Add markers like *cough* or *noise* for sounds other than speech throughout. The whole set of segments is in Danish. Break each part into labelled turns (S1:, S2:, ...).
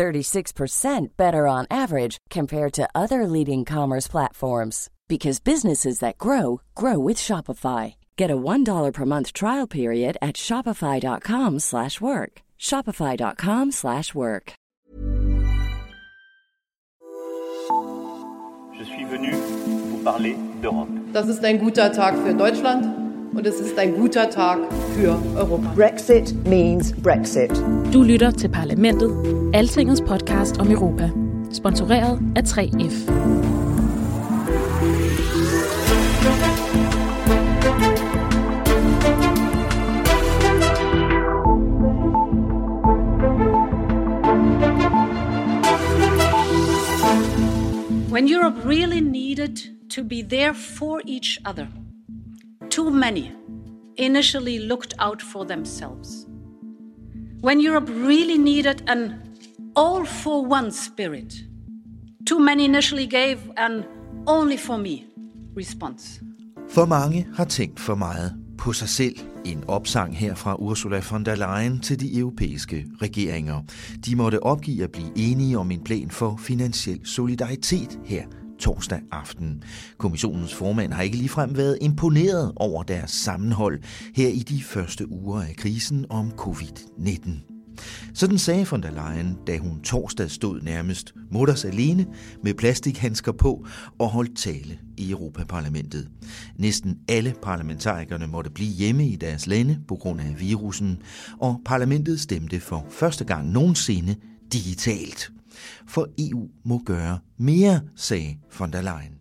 S1: 36% better on average compared to other leading commerce platforms because businesses that grow grow with Shopify. Get a $1 per month trial period at shopify.com/work. shopify.com/work.
S2: Je suis venu vous parler d'Europe.
S3: Das ist ein guter Tag für Deutschland und es ist ein guter Tag für Europa.
S4: Brexit means Brexit.
S5: Du lytter til Parlamentet, Altingets podcast om Europa. Sponsoreret af 3F.
S6: When Europe really needed to be there for each other, too many initially looked out for themselves. When Europe really needed an all for one spirit, too many initially gave an only for me response.
S7: For mange har tænkt for meget på sig selv. En opsang her fra Ursula von der Leyen til de europæiske regeringer. De måtte opgive at blive enige om en plan for finansiel solidaritet her torsdag aften. Kommissionens formand har ikke ligefrem været imponeret over deres sammenhold her i de første uger af krisen om covid-19. Sådan sagde von der Leyen, da hun torsdag stod nærmest mutters alene med plastikhandsker på og holdt tale i Europaparlamentet. Næsten alle parlamentarikerne måtte blive hjemme i deres lande på grund af virusen, og parlamentet stemte for første gang nogensinde digitalt. For EU må gøre mere, sagde von der Leyen.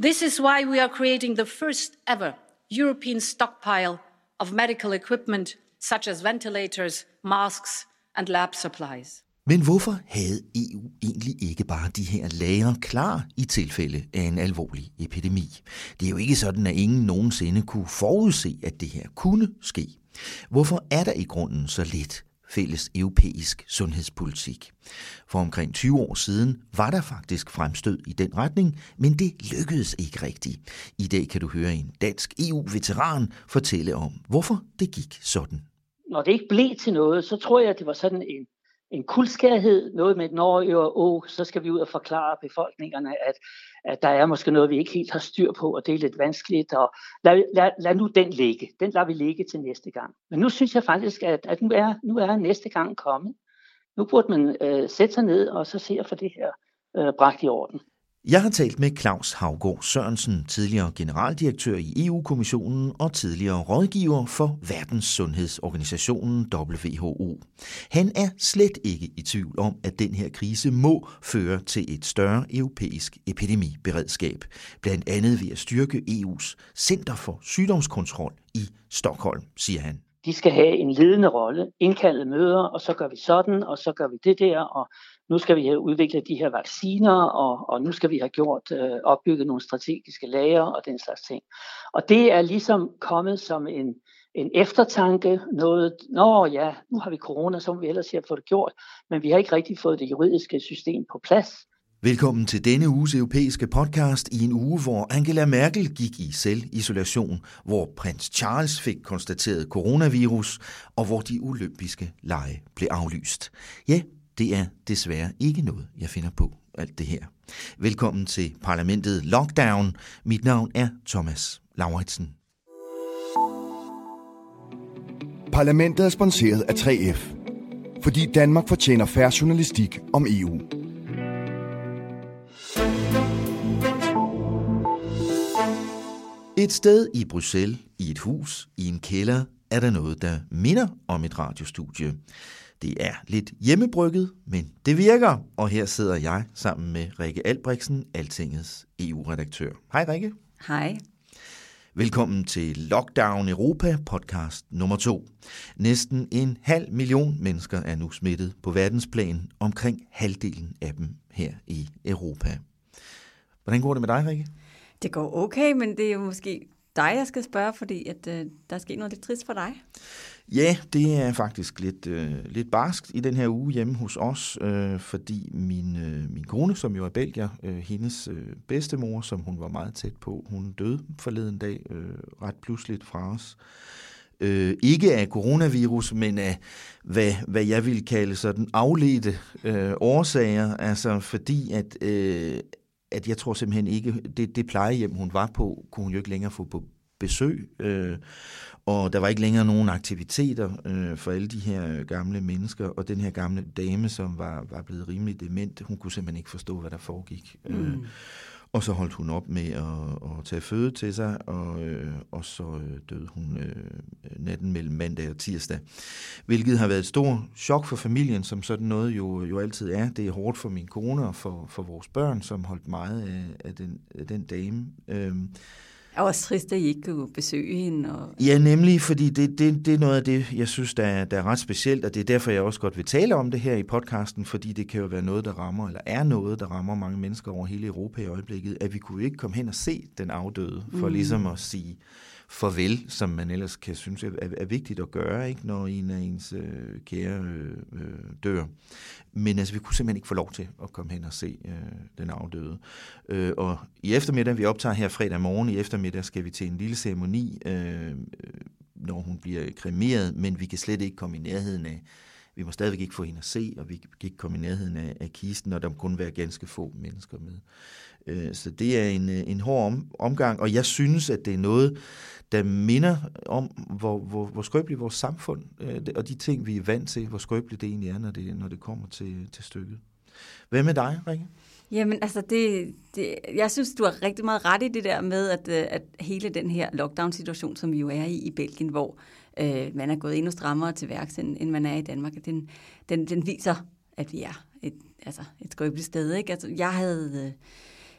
S6: This is why we are creating the first ever European stockpile of medical equipment such as ventilators, masks and lab supplies.
S7: Men hvorfor havde EU egentlig ikke bare de her lager klar i tilfælde af en alvorlig epidemi? Det er jo ikke sådan, at ingen nogensinde kunne forudse, at det her kunne ske. Hvorfor er der i grunden så lidt fælles europæisk sundhedspolitik. For omkring 20 år siden var der faktisk fremstød i den retning, men det lykkedes ikke rigtigt. I dag kan du høre en dansk EU-veteran fortælle om, hvorfor det gik sådan.
S8: Når det ikke blev til noget, så tror jeg, at det var sådan en en kuldskærhed, noget med, når jo, oh, så skal vi ud og forklare befolkningerne, at, at der er måske noget, vi ikke helt har styr på, og det er lidt vanskeligt, og lad, lad, lad nu den ligge. Den lader vi ligge til næste gang. Men nu synes jeg faktisk, at, at nu, er, nu er næste gang kommet. Nu burde man øh, sætte sig ned og så se at få det her øh, bragt i orden.
S7: Jeg har talt med Claus Havgård Sørensen, tidligere generaldirektør i EU-kommissionen og tidligere rådgiver for Verdenssundhedsorganisationen WHO. Han er slet ikke i tvivl om, at den her krise må føre til et større europæisk epidemiberedskab, blandt andet ved at styrke EU's Center for Sygdomskontrol i Stockholm, siger han
S8: de skal have en ledende rolle, indkalde møder, og så gør vi sådan, og så gør vi det der, og nu skal vi have udviklet de her vacciner, og, og nu skal vi have gjort øh, opbygget nogle strategiske lager og den slags ting. Og det er ligesom kommet som en, en eftertanke, noget, nå ja, nu har vi corona, så må vi ellers have fået det gjort, men vi har ikke rigtig fået det juridiske system på plads.
S7: Velkommen til denne uges europæiske podcast i en uge, hvor Angela Merkel gik i selvisolation, hvor prins Charles fik konstateret coronavirus, og hvor de olympiske lege blev aflyst. Ja, det er desværre ikke noget, jeg finder på alt det her. Velkommen til parlamentet Lockdown. Mit navn er Thomas Lauritsen.
S9: Parlamentet er sponsoreret af 3F, fordi Danmark fortjener færre journalistik om EU.
S7: Et sted i Bruxelles, i et hus, i en kælder, er der noget, der minder om et radiostudie. Det er lidt hjemmebrygget, men det virker, og her sidder jeg sammen med Rikke Albrechtsen, Altingets EU-redaktør. Hej Rikke.
S10: Hej.
S7: Velkommen til Lockdown Europa podcast nummer to. Næsten en halv million mennesker er nu smittet på verdensplan, omkring halvdelen af dem her i Europa. Hvordan går det med dig, Rikke?
S10: Det går okay, men det er jo måske dig, jeg skal spørge, fordi at, øh, der er sket noget lidt trist for dig.
S7: Ja, det er faktisk lidt, øh, lidt barskt i den her uge hjemme hos os, øh, fordi min, øh, min kone, som jo er belgier, øh, hendes øh, bedstemor, som hun var meget tæt på, hun døde forleden dag øh, ret pludseligt fra os. Øh, ikke af coronavirus, men af hvad, hvad jeg vil kalde sådan afledte øh, årsager, altså fordi at, øh, at jeg tror simpelthen ikke, det, det plejehjem, hun var på, kunne hun jo ikke længere få på besøg. Øh, og der var ikke længere nogen aktiviteter øh, for alle de her gamle mennesker, og den her gamle dame, som var, var blevet rimelig dement, hun kunne simpelthen ikke forstå, hvad der foregik. Mm. Øh, og så holdt hun op med at, at tage føde til sig, og, øh, og så øh, døde hun øh, natten mellem mandag og tirsdag. Hvilket har været et stort chok for familien, som sådan noget jo, jo altid er. Det er hårdt for min kone og for, for vores børn, som holdt meget af, af, den, af den dame. Øh,
S10: er også trist, at I ikke kunne besøge hende. Og...
S7: Ja, nemlig, fordi det, det, det er noget af det, jeg synes, der er, der er ret specielt, og det er derfor, jeg også godt vil tale om det her i podcasten, fordi det kan jo være noget, der rammer, eller er noget, der rammer mange mennesker over hele Europa i øjeblikket, at vi kunne ikke komme hen og se den afdøde, for mm. ligesom at sige, farvel, som man ellers kan synes er, er vigtigt at gøre, ikke, når en af ens øh, kære øh, øh, dør. Men altså, vi kunne simpelthen ikke få lov til at komme hen og se øh, den afdøde. Øh, og i eftermiddag, vi optager her fredag morgen, i eftermiddag skal vi til en lille ceremoni, øh, når hun bliver kremeret, men vi kan slet ikke komme i nærheden af vi må stadigvæk ikke få hende at se, og vi kan ikke komme i nærheden af, af kisten, og der må kun være ganske få mennesker med. Øh, så det er en, øh, en hård om, omgang, og jeg synes, at det er noget, der minder om, hvor, hvor, hvor skrøbeligt vores samfund, øh, og de ting, vi er vant til, hvor skrøbeligt det egentlig er, når det, når det kommer til, til stykket. Hvad med dig, Rikke?
S10: Jamen, altså, det, det, jeg synes, du har rigtig meget ret i det der med, at, øh, at hele den her lockdown-situation, som vi jo er i i Belgien, hvor øh, man er gået endnu strammere til værks, end, end man er i Danmark, den, den, den viser, at vi er et, altså, et skrøbeligt sted. Ikke? Altså, jeg havde... Øh,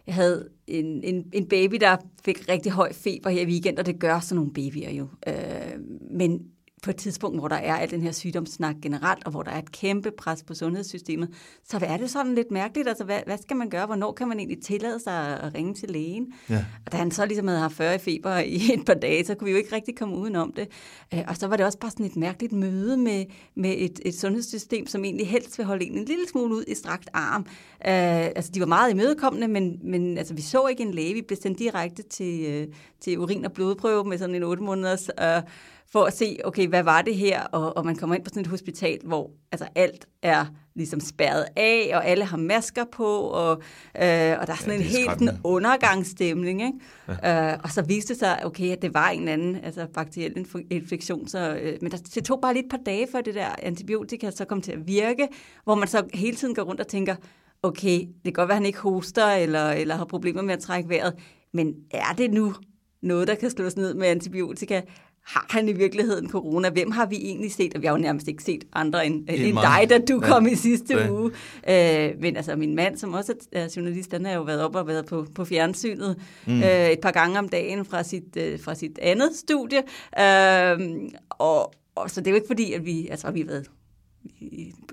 S10: jeg havde en, en, en baby, der fik rigtig høj feber her i weekend, og det gør sådan nogle babyer jo. Øh, men på et tidspunkt, hvor der er al den her sygdomssnak generelt, og hvor der er et kæmpe pres på sundhedssystemet, så er det sådan lidt mærkeligt. Altså, hvad, hvad skal man gøre? Hvornår kan man egentlig tillade sig at ringe til lægen? Ja. Og da han så ligesom havde haft 40 i feber i *laughs* et par dage, så kunne vi jo ikke rigtig komme udenom det. Øh, og så var det også bare sådan et mærkeligt møde med, med et, et sundhedssystem, som egentlig helst vil holde en en lille smule ud i strakt arm. Uh, altså, de var meget imødekommende, men, men altså, vi så ikke en læge. Vi blev sendt direkte til, uh, til urin- og blodprøve med sådan en 8 måneders... Uh, for at se, okay, hvad var det her? Og, og man kommer ind på sådan et hospital, hvor altså, alt er ligesom spærret af, og alle har masker på, og, øh, og der er sådan ja, en helt en undergangsstemning. Ikke? Ja. Øh, og så viste det sig, okay, at det var en anden altså bakteriel infektion. Så, øh, men der, det tog bare lige et par dage, for det der antibiotika så kom til at virke, hvor man så hele tiden går rundt og tænker, okay, det kan godt være, at han ikke hoster, eller, eller har problemer med at trække vejret, men er det nu noget, der kan slås ned med antibiotika? Har han i virkeligheden corona? Hvem har vi egentlig set? Og vi har jo nærmest ikke set andre end, end dig, da du ja. kom i sidste ja. uge. Øh, men altså min mand, som også er journalist, han har jo været op og været på, på fjernsynet mm. øh, et par gange om dagen fra sit, øh, fra sit andet studie. Øh, og, og så det er jo ikke fordi, at vi, altså, vi har været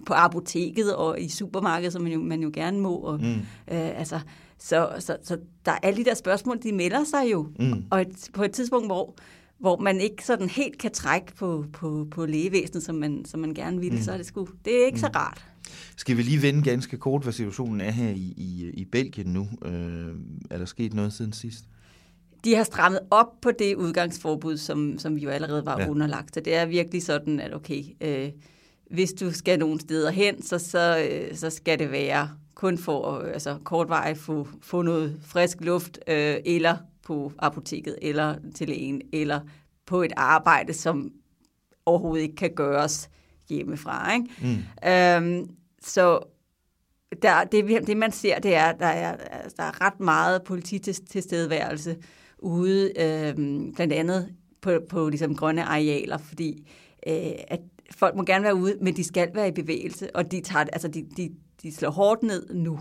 S10: på apoteket og i supermarkedet, som man jo, man jo gerne må. Og, mm. øh, altså, så, så, så der er alle de der spørgsmål, de melder sig jo. Mm. Og et, på et tidspunkt, hvor hvor man ikke sådan helt kan trække på, på, på lægevæsenet, som man, som man gerne ville, mm. så er det, sgu, det er ikke mm. så rart.
S7: Skal vi lige vende ganske kort, hvad situationen er her i, i, i Belgien nu? Øh, er der sket noget siden sidst?
S10: De har strammet op på det udgangsforbud, som, som vi jo allerede var ja. underlagt. Så det er virkelig sådan, at okay, øh, hvis du skal nogen steder hen, så, så, øh, så skal det være kun for altså, kortvarigt få, få noget frisk luft, øh, eller på apoteket eller til lægen, eller på et arbejde, som overhovedet ikke kan gøres hjemmefra. Ikke? Mm. Øhm, så der, det, det, man ser, det er, der er, der er ret meget polititilstedeværelse ude, øhm, blandt andet på, på ligesom grønne arealer, fordi øh, at folk må gerne være ude, men de skal være i bevægelse, og de, tager, altså de, de, de slår hårdt ned nu.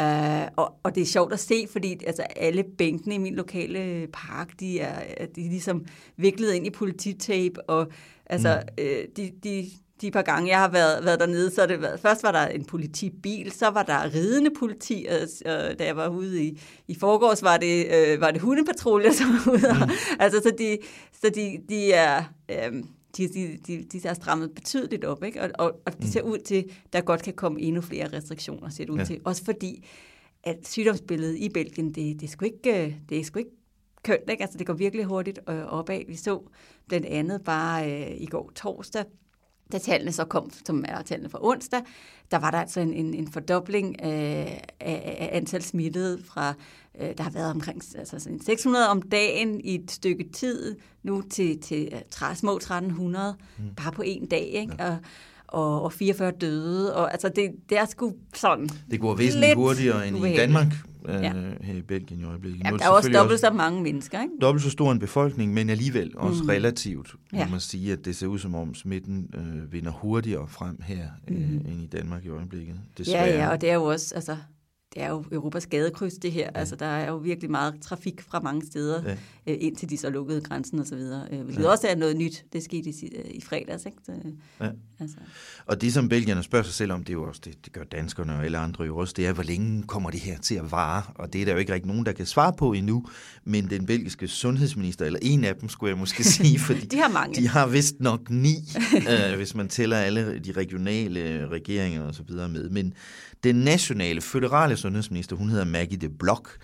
S10: Uh, og, og det er sjovt at se, fordi altså, alle bænkene i min lokale park, de er, de er ligesom viklet ind i polititape, og altså, mm. uh, de, de, de par gange, jeg har været, været dernede, så det, først var der en politibil, så var der ridende politi, og, og da jeg var ude i, i forgårs, var det, øh, var det hundepatruljer, som var ude. Mm. *laughs* altså, så de, så de, de er... Øh, de, de, de, de er strammet betydeligt op, ikke? Og, og, og det ser ud til, der godt kan komme endnu flere restriktioner, ser det ud ja. til. Også fordi, at sygdomsbilledet i Belgien, det, det, er sgu ikke, øh, det er sgu ikke kønt, ikke? Altså, det går virkelig hurtigt øh, opad. Vi så blandt andet bare øh, i går torsdag, da tallene så kom, som er tallene fra onsdag, der var der altså en, en, en fordobling af, af, af antal smittede fra, øh, der har været omkring altså 600 om dagen i et stykke tid, nu til, til uh, små 1300, mm. bare på en dag, ikke? Ja. Og, og, og 44 døde, og altså det, det er sgu sådan
S7: Det går væsentligt hurtigere end i Danmark, øh, ja. her i Belgien i øjeblikket.
S10: Ja, der er også dobbelt så mange mennesker, ikke?
S7: Dobbelt så stor en befolkning, men alligevel også mm. relativt, må ja. man sige, at det ser ud som om smitten øh, vinder hurtigere frem her øh, mm. end i Danmark i øjeblikket.
S10: Desværre. Ja, ja, og det er jo også, altså, det er jo Europas gadekryds, det her. Ja. Altså, der er jo virkelig meget trafik fra mange steder, ja. øh, indtil de så lukkede grænsen og så videre. Øh, hvilket ja. også er noget nyt. Det skete i, øh, i fredags, ikke?
S7: Ja. altså. Og det, som belgierne spørger sig selv om, det er jo også, det, det gør danskerne og alle andre jo også, det er, hvor længe kommer det her til at vare? Og det er der jo ikke rigtig nogen, der kan svare på endnu. Men den belgiske sundhedsminister, eller en af dem, skulle jeg måske *laughs* sige, fordi
S10: de har mange.
S7: De har vist nok ni, *laughs* øh, hvis man tæller alle de regionale regeringer og så videre med. Men den nationale, føderale sundhedsminister, hun hedder Maggie de Block,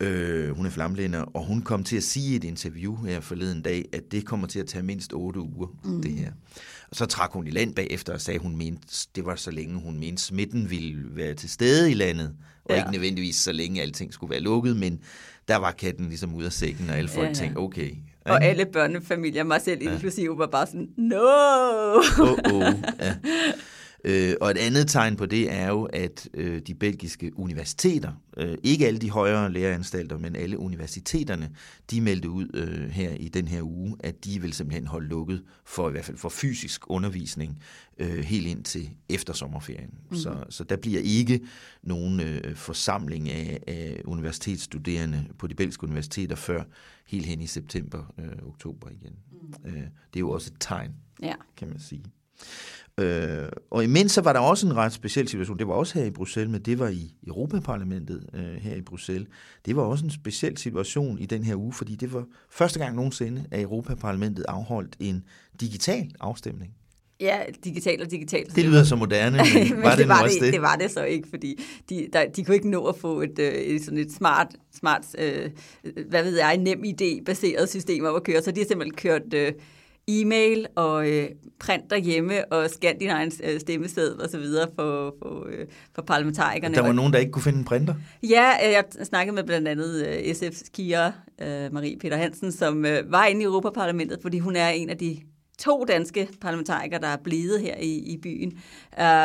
S7: øh, hun er flamlænder, og hun kom til at sige i et interview her forleden dag, at det kommer til at tage mindst otte uger, mm. det her. Og så trak hun i land bagefter og sagde, at hun mente, det var så længe hun mente, smitten ville være til stede i landet, og ja. ikke nødvendigvis så længe alting skulle være lukket, men der var katten ligesom ud af sækken, og alle folk ja, ja. tænkte, okay.
S10: Og alle børnefamilier, mig selv ja. inklusive, var bare sådan, no!
S7: Oh, oh. Ja. *laughs* Øh, og et andet tegn på det er jo, at øh, de belgiske universiteter, øh, ikke alle de højere læreanstalter, men alle universiteterne, de meldte ud øh, her i den her uge, at de vil simpelthen holde lukket for i hvert fald for fysisk undervisning øh, helt ind til eftersommerferien. Mm. Så, så der bliver ikke nogen øh, forsamling af, af universitetsstuderende på de belgiske universiteter før helt hen i september, øh, oktober igen. Mm. Øh, det er jo også et tegn, ja. kan man sige. Øh, og imens så var der også en ret speciel situation. Det var også her i Bruxelles, men det var i Europaparlamentet øh, her i Bruxelles. Det var også en speciel situation i den her uge, fordi det var første gang nogensinde, at Europaparlamentet afholdt en digital afstemning.
S10: Ja, digital og digital.
S7: Det lyder så moderne, men, *laughs* men var det, det, var det,
S10: det? det var det så ikke, fordi de, der, de kunne ikke nå at få et, øh, et sådan et smart, smart øh, hvad ved jeg, nem idé-baseret system op at køre, så de har simpelthen kørt øh, e-mail og øh, print derhjemme og scan din egen øh, stemmeseddel og så videre for, for, øh, for parlamentarikerne.
S7: Der var nogen, der ikke kunne finde en printer?
S10: Ja, øh, jeg snakkede med blandt andet øh, SF's Kira, øh, Marie Peter Hansen, som øh, var inde i Europaparlamentet, fordi hun er en af de to danske parlamentarikere, der er blevet her i, i byen.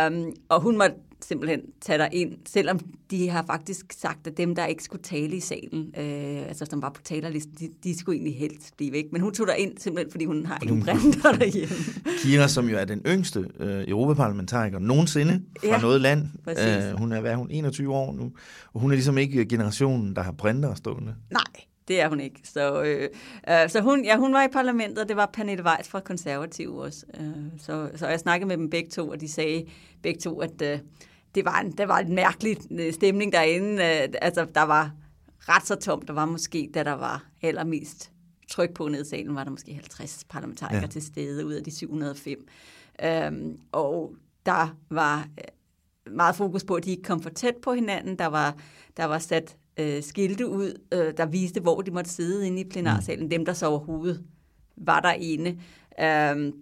S10: Um, og hun måtte simpelthen tage dig ind, selvom de har faktisk sagt, at dem, der ikke skulle tale i salen, øh, altså som var på talerlisten, de, de skulle egentlig helst blive væk. Men hun tog dig ind simpelthen, fordi hun har en printer derhjemme. *laughs*
S7: Kira, som jo er den yngste øh, europaparlamentariker nogensinde fra ja, noget land. Øh, hun er, hvad hun, 21 år nu, og hun er ligesom ikke generationen, der har printer stående.
S10: Nej, det er hun ikke. Så, øh, øh, så hun, ja, hun var i parlamentet, og det var Pernille Weiss fra Konservativ også. Øh, så, så jeg snakkede med dem begge to, og de sagde begge to, at øh, det, var en, det var en mærkelig øh, stemning derinde. Øh, altså, der var ret så tomt. Der var måske, da der var allermest tryk på ned i salen, var der måske 50 parlamentarikere ja. til stede ud af de 705. Øhm, og der var øh, meget fokus på, at de ikke kom for tæt på hinanden. Der var, der var sat øh, skilte ud, øh, der viste, hvor de måtte sidde inde i plenarsalen, mm. dem der så overhovedet var derinde. Øh,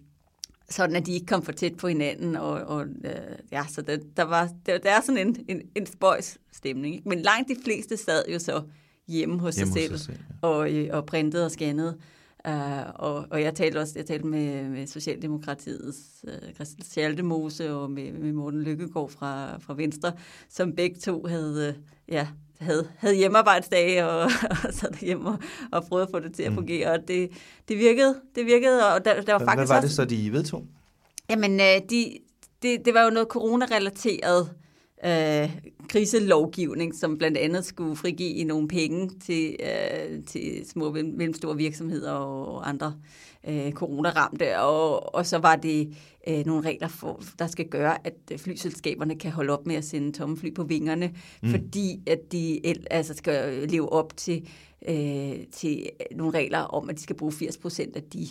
S10: sådan at de ikke kom for tæt på hinanden, og, og øh, ja, så det, der, var, der, der er sådan en, en, en spøjs stemning. Ikke? Men langt de fleste sad jo så hjemme hos hjemme sig selv, hos sig selv ja. og, øh, og printede og scannede. Uh, og, og jeg talte også jeg talte med, med Socialdemokratiets uh, Christel Schaldemose og med, med Morten Lykkegaard fra, fra Venstre, som begge to havde, uh, ja, havde, havde hjemmearbejdsdage og, *laughs* og sad hjemme og, og prøvede at få det til at mm. fungere. Og det, det virkede, det virkede, og der, der var faktisk
S7: Hvad var det så, de vedtog?
S10: Jamen, øh, de, det, det var jo noget corona-relateret øh, kriselovgivning, som blandt andet skulle frigive nogle penge til, øh, til små mellemstore virksomheder og andre øh, coronaramte, og, og så var det øh, nogle regler, for, der skal gøre, at flyselskaberne kan holde op med at sende tomme fly på vingerne, mm. fordi at de altså skal leve op til, øh, til nogle regler om, at de skal bruge 80 procent af de,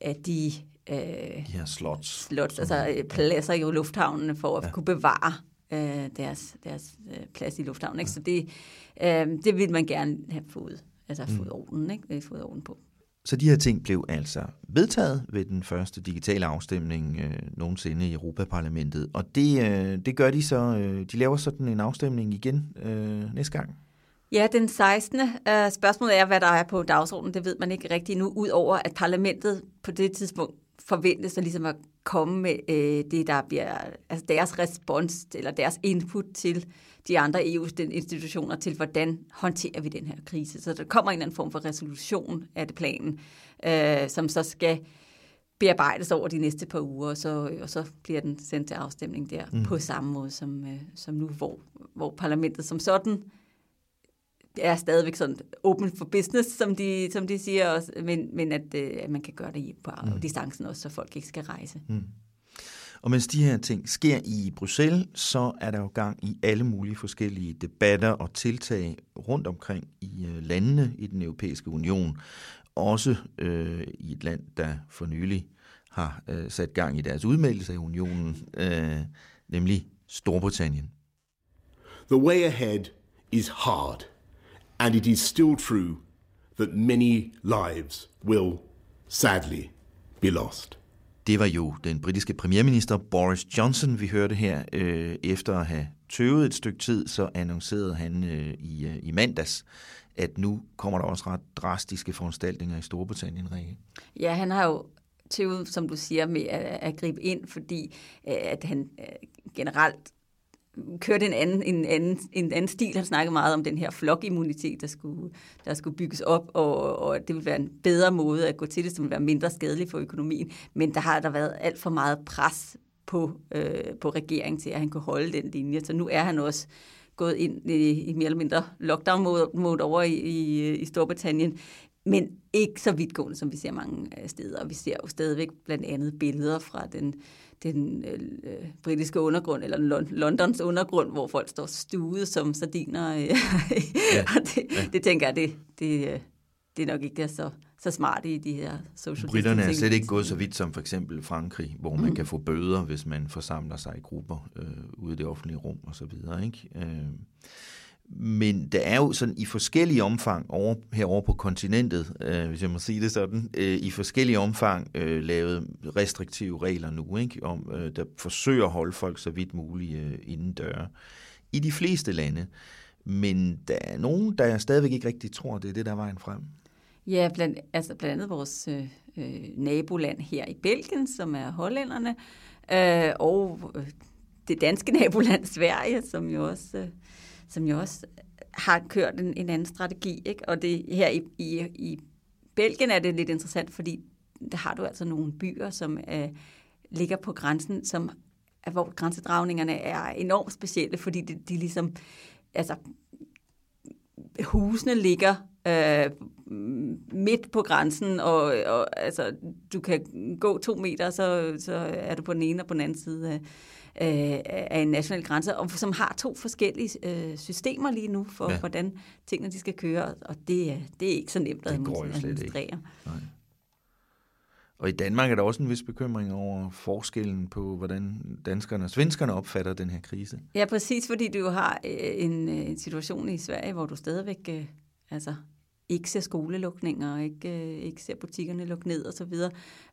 S10: af de
S7: øh, de her slots,
S10: slots altså øh, pladser i lufthavnene for at ja. kunne bevare øh, deres, deres øh, plads i lufthavnen. Ikke? Så det, øh, det vil man gerne have fået, altså mm. fået orden, ikke? fået orden på.
S7: Så de her ting blev altså vedtaget ved den første digitale afstemning øh, nogensinde i Europaparlamentet. Og det, øh, det gør de så, øh, de laver sådan en afstemning igen øh, næste gang.
S10: Ja, den 16. Uh, spørgsmålet er, hvad der er på dagsordenen. Det ved man ikke rigtig nu, udover at parlamentet på det tidspunkt forventes at, ligesom at komme med øh, det, der bliver altså deres respons eller deres input til de andre EU-institutioner til, hvordan håndterer vi den her krise. Så der kommer en eller anden form for resolution af det planen, øh, som så skal bearbejdes over de næste par uger, og så, og så bliver den sendt til afstemning der mm. på samme måde som, øh, som nu, hvor, hvor parlamentet som sådan er stadigvæk sådan open for business, som de, som de siger, også, men, men at, øh, at man kan gøre det på mm. distancen også, så folk ikke skal rejse. Mm.
S7: Og mens de her ting sker i Bruxelles, så er der jo gang i alle mulige forskellige debatter og tiltag rundt omkring i øh, landene i den europæiske union. Også øh, i et land, der for nylig har øh, sat gang i deres udmeldelse af unionen, øh, nemlig Storbritannien.
S11: The way ahead is hard, and it is still true that many lives will sadly be lost.
S7: Det var jo den britiske premierminister Boris Johnson, vi hørte her. Øh, efter at have tøvet et stykke tid, så annoncerede han øh, i, øh, i mandags, at nu kommer der også ret drastiske foranstaltninger i Storbritannien, Rikke.
S10: Ja, han har jo tøvet, som du siger, med at, at gribe ind, fordi øh, at han øh, generelt kørte en anden, en, anden, en anden stil. Han snakkede meget om den her flokimmunitet, der skulle, der skulle bygges op, og, og det ville være en bedre måde at gå til det, som ville være mindre skadelig for økonomien. Men der har der været alt for meget pres på, øh, på regeringen til, at han kunne holde den linje. Så nu er han også gået ind i, i mere eller mindre lockdown-mode over i, i, i Storbritannien, men ikke så vidtgående, som vi ser mange steder. Vi ser jo stadigvæk blandt andet billeder fra den den øh, britiske undergrund, eller Londons undergrund, hvor folk står stuet som sardiner. *laughs* ja. det, ja. det tænker jeg, det, det, øh, det er nok ikke så, så smart i de her social
S7: Britterne er slet ikke gået så vidt som for eksempel Frankrig, hvor man mm. kan få bøder, hvis man forsamler sig i grupper øh, ude i det offentlige rum og videre. Ikke? Øh, men der er jo sådan i forskellige omfang over, herover på kontinentet, øh, hvis jeg må sige det sådan, øh, i forskellige omfang øh, lavet restriktive regler nu, ikke? Om, øh, der forsøger at holde folk så vidt muligt øh, inden døre. I de fleste lande. Men der er nogen, der stadigvæk ikke rigtig tror, det er det, der er vejen frem.
S10: Ja, blandt, altså blandt andet vores øh, øh, naboland her i Belgien, som er hollænderne, øh, og øh, det danske naboland Sverige, som jo også... Øh, som jo også har kørt en, en anden strategi. Ikke? Og det her i, i, i Belgien er det lidt interessant, fordi der har du altså nogle byer, som øh, ligger på grænsen, som hvor grænsedragningerne er enormt specielle, fordi de, de ligesom, altså husene ligger øh, midt på grænsen, og, og altså, du kan gå to meter, så, så er du på den ene og på den anden side øh, af en national grænse, og som har to forskellige øh, systemer lige nu for, ja. hvordan tingene de skal køre, og det, det er ikke så nemt at administrere. Nej.
S7: Og i Danmark er der også en vis bekymring over forskellen på, hvordan danskerne og svenskerne opfatter den her krise.
S10: Ja, præcis, fordi du har øh, en, øh, en situation i Sverige, hvor du stadigvæk øh, altså, ikke ser skolelukninger, ikke, øh, ikke ser butikkerne lukke ned osv.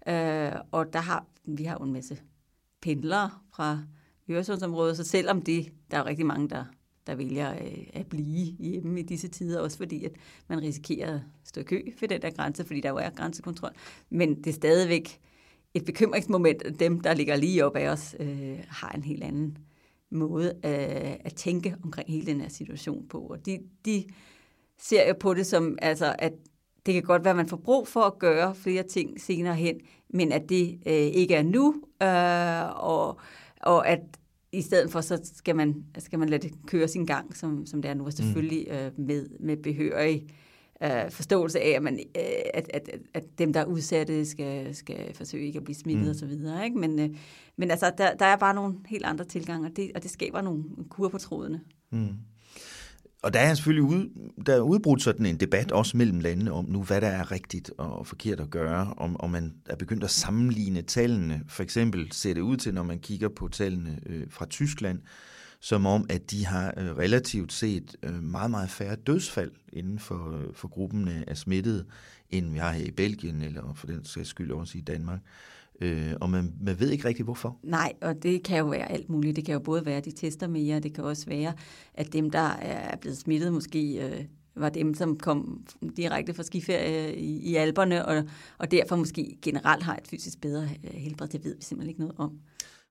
S10: Øh, og der har vi har jo en masse pendlere fra Øresundsområdet, så selvom det, der er rigtig mange, der, der vælger øh, at blive hjemme i disse tider, også fordi at man risikerer at stå i kø for den der grænse, fordi der jo er grænsekontrol. Men det er stadigvæk et bekymringsmoment, at dem, der ligger lige op af os, øh, har en helt anden måde øh, at tænke omkring hele den her situation på. Og de, de ser jo på det som, altså, at det kan godt være, at man får brug for at gøre flere ting senere hen, men at det øh, ikke er nu, øh, og, og at i stedet for, så skal man, skal man lade det køre sin gang, som, som det er nu, og selvfølgelig mm. øh, med, med behørig øh, forståelse af, at, man, øh, at, at, at dem, der er udsatte, skal, skal forsøge ikke at blive smittet mm. osv. Ikke? Men, øh, men altså, der, der er bare nogle helt andre tilgange, og det, og det skaber nogle kur på trådene. Mm.
S7: Og der er selvfølgelig ud, der er udbrudt sådan en debat også mellem landene om nu, hvad der er rigtigt og forkert at gøre, om, om man er begyndt at sammenligne tallene. For eksempel ser det ud til, når man kigger på tallene øh, fra Tyskland, som om, at de har øh, relativt set øh, meget, meget færre dødsfald inden for, øh, for gruppen af smittede, end vi har her i Belgien, eller for den sags skyld også i Danmark. Øh, og man, man ved ikke rigtig, hvorfor.
S10: Nej, og det kan jo være alt muligt. Det kan jo både være, at de tester mere, det kan også være, at dem, der er blevet smittet, måske øh, var dem, som kom direkte fra skiferie i, i Alperne, og, og derfor måske generelt har et fysisk bedre øh, helbred. Det ved vi simpelthen ikke noget om.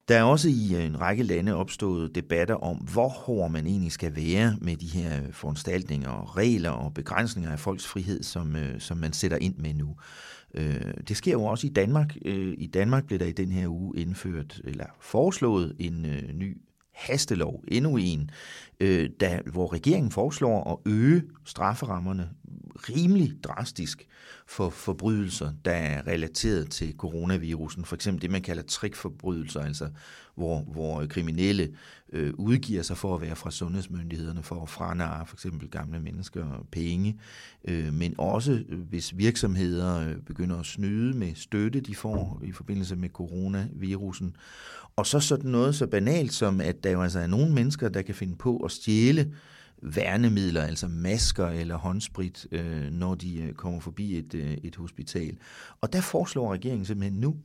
S7: Der er også i en række lande opstået debatter om, hvor hård man egentlig skal være med de her foranstaltninger, regler og begrænsninger af folks frihed, som, øh, som man sætter ind med nu. Øh, det sker jo også i Danmark. Øh, I Danmark blev der i den her uge indført, eller foreslået en øh, ny hastelov, endnu en, øh, da, hvor regeringen foreslår at øge strafferammerne rimelig drastisk for forbrydelser, der er relateret til coronavirusen. For eksempel det, man kalder trikforbrydelser, altså hvor, hvor kriminelle øh, udgiver sig for at være fra sundhedsmyndighederne for at franare for eksempel gamle mennesker penge, øh, men også øh, hvis virksomheder øh, begynder at snyde med støtte, de får i forbindelse med coronavirusen. Og så sådan noget så banalt som, at der jo altså er nogle mennesker, der kan finde på at stjæle værnemidler, altså masker eller håndsprit, øh, når de øh, kommer forbi et, øh, et hospital. Og der foreslår regeringen simpelthen nu,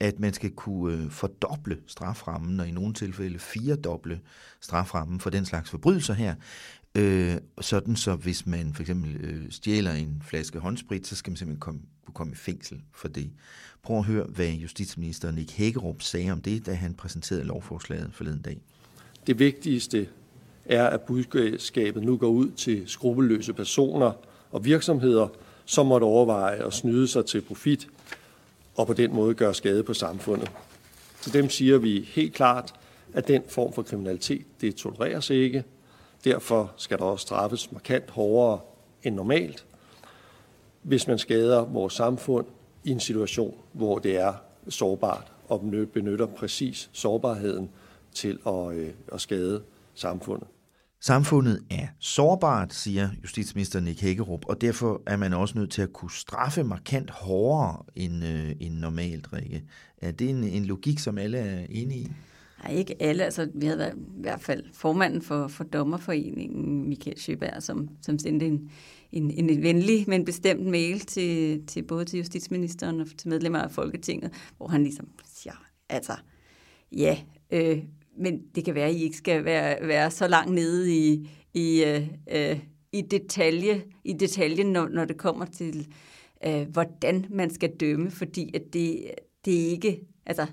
S7: at man skal kunne øh, fordoble straframmen, og i nogle tilfælde firedoble straframmen for den slags forbrydelser her. Øh, sådan så hvis man for eksempel øh, stjæler en flaske håndsprit, så skal man simpelthen komme, kunne komme i fængsel for det. Prøv at høre, hvad justitsminister Nick Hækkerup sagde om det, da han præsenterede lovforslaget forleden dag.
S12: Det vigtigste er, at budskabet nu går ud til skrupelløse personer og virksomheder, som måtte overveje at snyde sig til profit og på den måde gøre skade på samfundet. Til dem siger vi helt klart, at den form for kriminalitet, det tolereres ikke. Derfor skal der også straffes markant hårdere end normalt, hvis man skader vores samfund i en situation, hvor det er sårbart og benytter præcis sårbarheden til at, øh, at skade samfundet.
S7: Samfundet er sårbart, siger justitsminister Nick Hækkerup, og derfor er man også nødt til at kunne straffe markant hårdere end, øh, end normalt, Rikke. Er det en, en logik, som alle er enige i?
S10: Nej, ikke alle. Altså, vi havde været, i hvert fald formanden for, for Dommerforeningen, Michael Sjøberg, som, som sendte en, en, en venlig, men bestemt mail til, til både til justitsministeren og til medlemmer af Folketinget, hvor han ligesom siger, altså, ja, øh, men det kan være, at I ikke skal være, være så langt nede i, i, øh, øh, i detalje, i detaljen, når, når det kommer til, øh, hvordan man skal dømme, fordi at det, det er ikke, altså,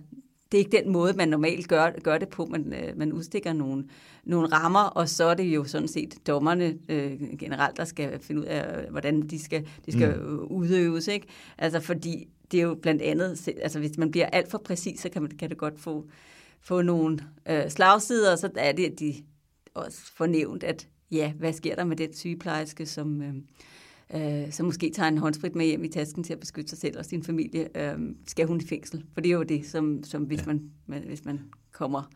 S10: det er ikke den måde, man normalt gør, gør det på. Man, øh, man udstikker nogle, nogle rammer, og så er det jo sådan set dommerne øh, generelt, der skal finde ud af, hvordan de skal, de skal mm. udøves. Ikke? Altså, fordi det er jo blandt andet, altså hvis man bliver alt for præcis, så kan, man, kan det godt få få nogle øh, slagsider, så er det, at de også fornævnt, at ja, hvad sker der med den sygeplejerske, som, øh, øh, som måske tager en håndsprit med hjem i tasken til at beskytte sig selv og sin familie, øh, skal hun i fængsel? For det er jo det, som, som hvis, ja. man, hvis man kommer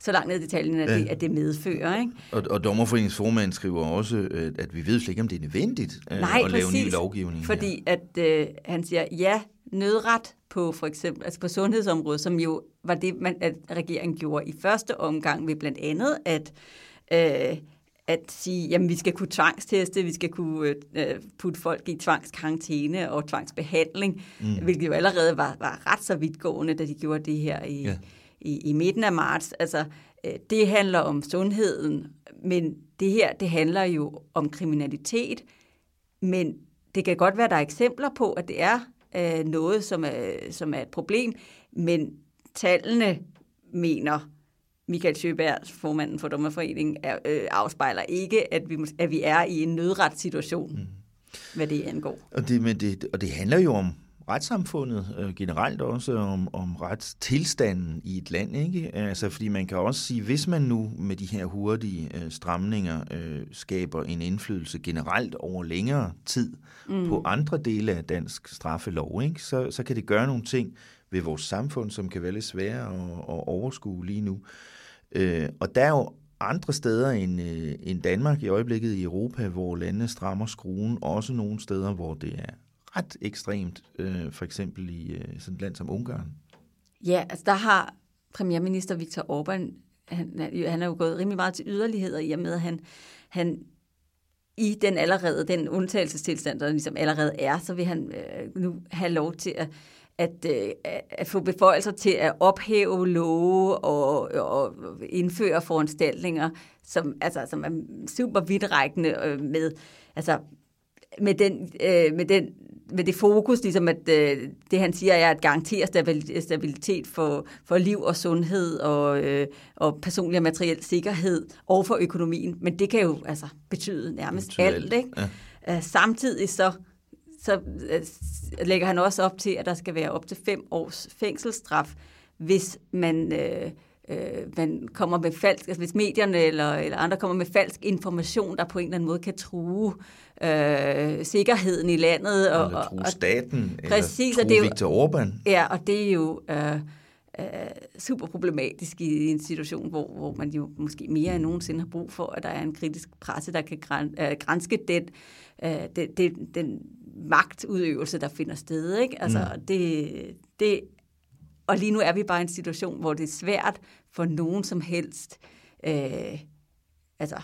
S10: så langt ned i detaljen, at, ja. det, at det medfører. Ikke?
S7: Og, og Dommerforeningens formand skriver også, øh, at vi ved slet ikke, om det er nødvendigt øh, Nej, at lave præcis, ny lovgivning.
S10: fordi her. at øh, han siger, ja, nødret på for eksempel altså på sundhedsområdet, som jo var det, man, at regeringen gjorde i første omgang ved blandt andet at øh, at sige, jamen vi skal kunne tvangsteste, vi skal kunne øh, putte folk i tvangskarantæne og tvangsbehandling, mm. hvilket jo allerede var, var ret så vidtgående, da de gjorde det her i, ja. i, i midten af marts. Altså, øh, det handler om sundheden, men det her, det handler jo om kriminalitet, men det kan godt være, der er eksempler på, at det er øh, noget, som er, som er et problem, men tallene mener Michael Sjøberg, formanden for Dommerforeningen, er, øh, afspejler ikke, at vi, at vi er i en nødretssituation, mm. hvad det angår.
S7: Og det, men det, og det handler jo om retssamfundet øh, generelt også, om, om retstilstanden i et land. Ikke? Altså, fordi man kan også sige, hvis man nu med de her hurtige øh, stramninger øh, skaber en indflydelse generelt over længere tid mm. på andre dele af dansk straffelov, ikke? Så, så kan det gøre nogle ting ved vores samfund, som kan være lidt svære at, at overskue lige nu. Øh, og der er jo andre steder end, øh, end Danmark i øjeblikket i Europa, hvor landene strammer skruen, også nogle steder, hvor det er ret ekstremt, øh, for eksempel i øh, sådan et land som Ungarn.
S10: Ja, altså der har premierminister Viktor Orbán, han, han er jo gået rimelig meget til yderligheder i og med, at han, han i den allerede, den undtagelsestilstand, der ligesom allerede er, så vil han øh, nu have lov til at at, øh, at få beføjelser til at ophæve love og, og indføre foranstaltninger, som, altså, som er super vidtrækkende øh, med, altså, med, den, øh, med, den, med det fokus, ligesom at øh, det han siger er at garantere stabilitet for, for liv og sundhed og, øh, og personlig og materiel sikkerhed og for økonomien. Men det kan jo altså betyde nærmest betyder alt. Ikke? Ja. Uh, samtidig så så øh, lægger han også op til, at der skal være op til fem års fængselsstraf, hvis man, øh, øh, man kommer med falsk, altså hvis medierne eller, eller andre kommer med falsk information, der på en eller anden måde kan true øh, sikkerheden i landet.
S7: Og, eller true staten,
S10: præcis,
S7: eller true Viktor Orbán.
S10: Ja, og det er jo... Øh, øh, super problematisk i en situation, hvor, hvor man jo måske mere end nogensinde har brug for, at der er en kritisk presse, der kan græn, øh, grænske den, øh, den, den, den magtudøvelse, der finder sted. Ikke? Altså, mm. det, det, og lige nu er vi bare i en situation, hvor det er svært for nogen som helst, øh, altså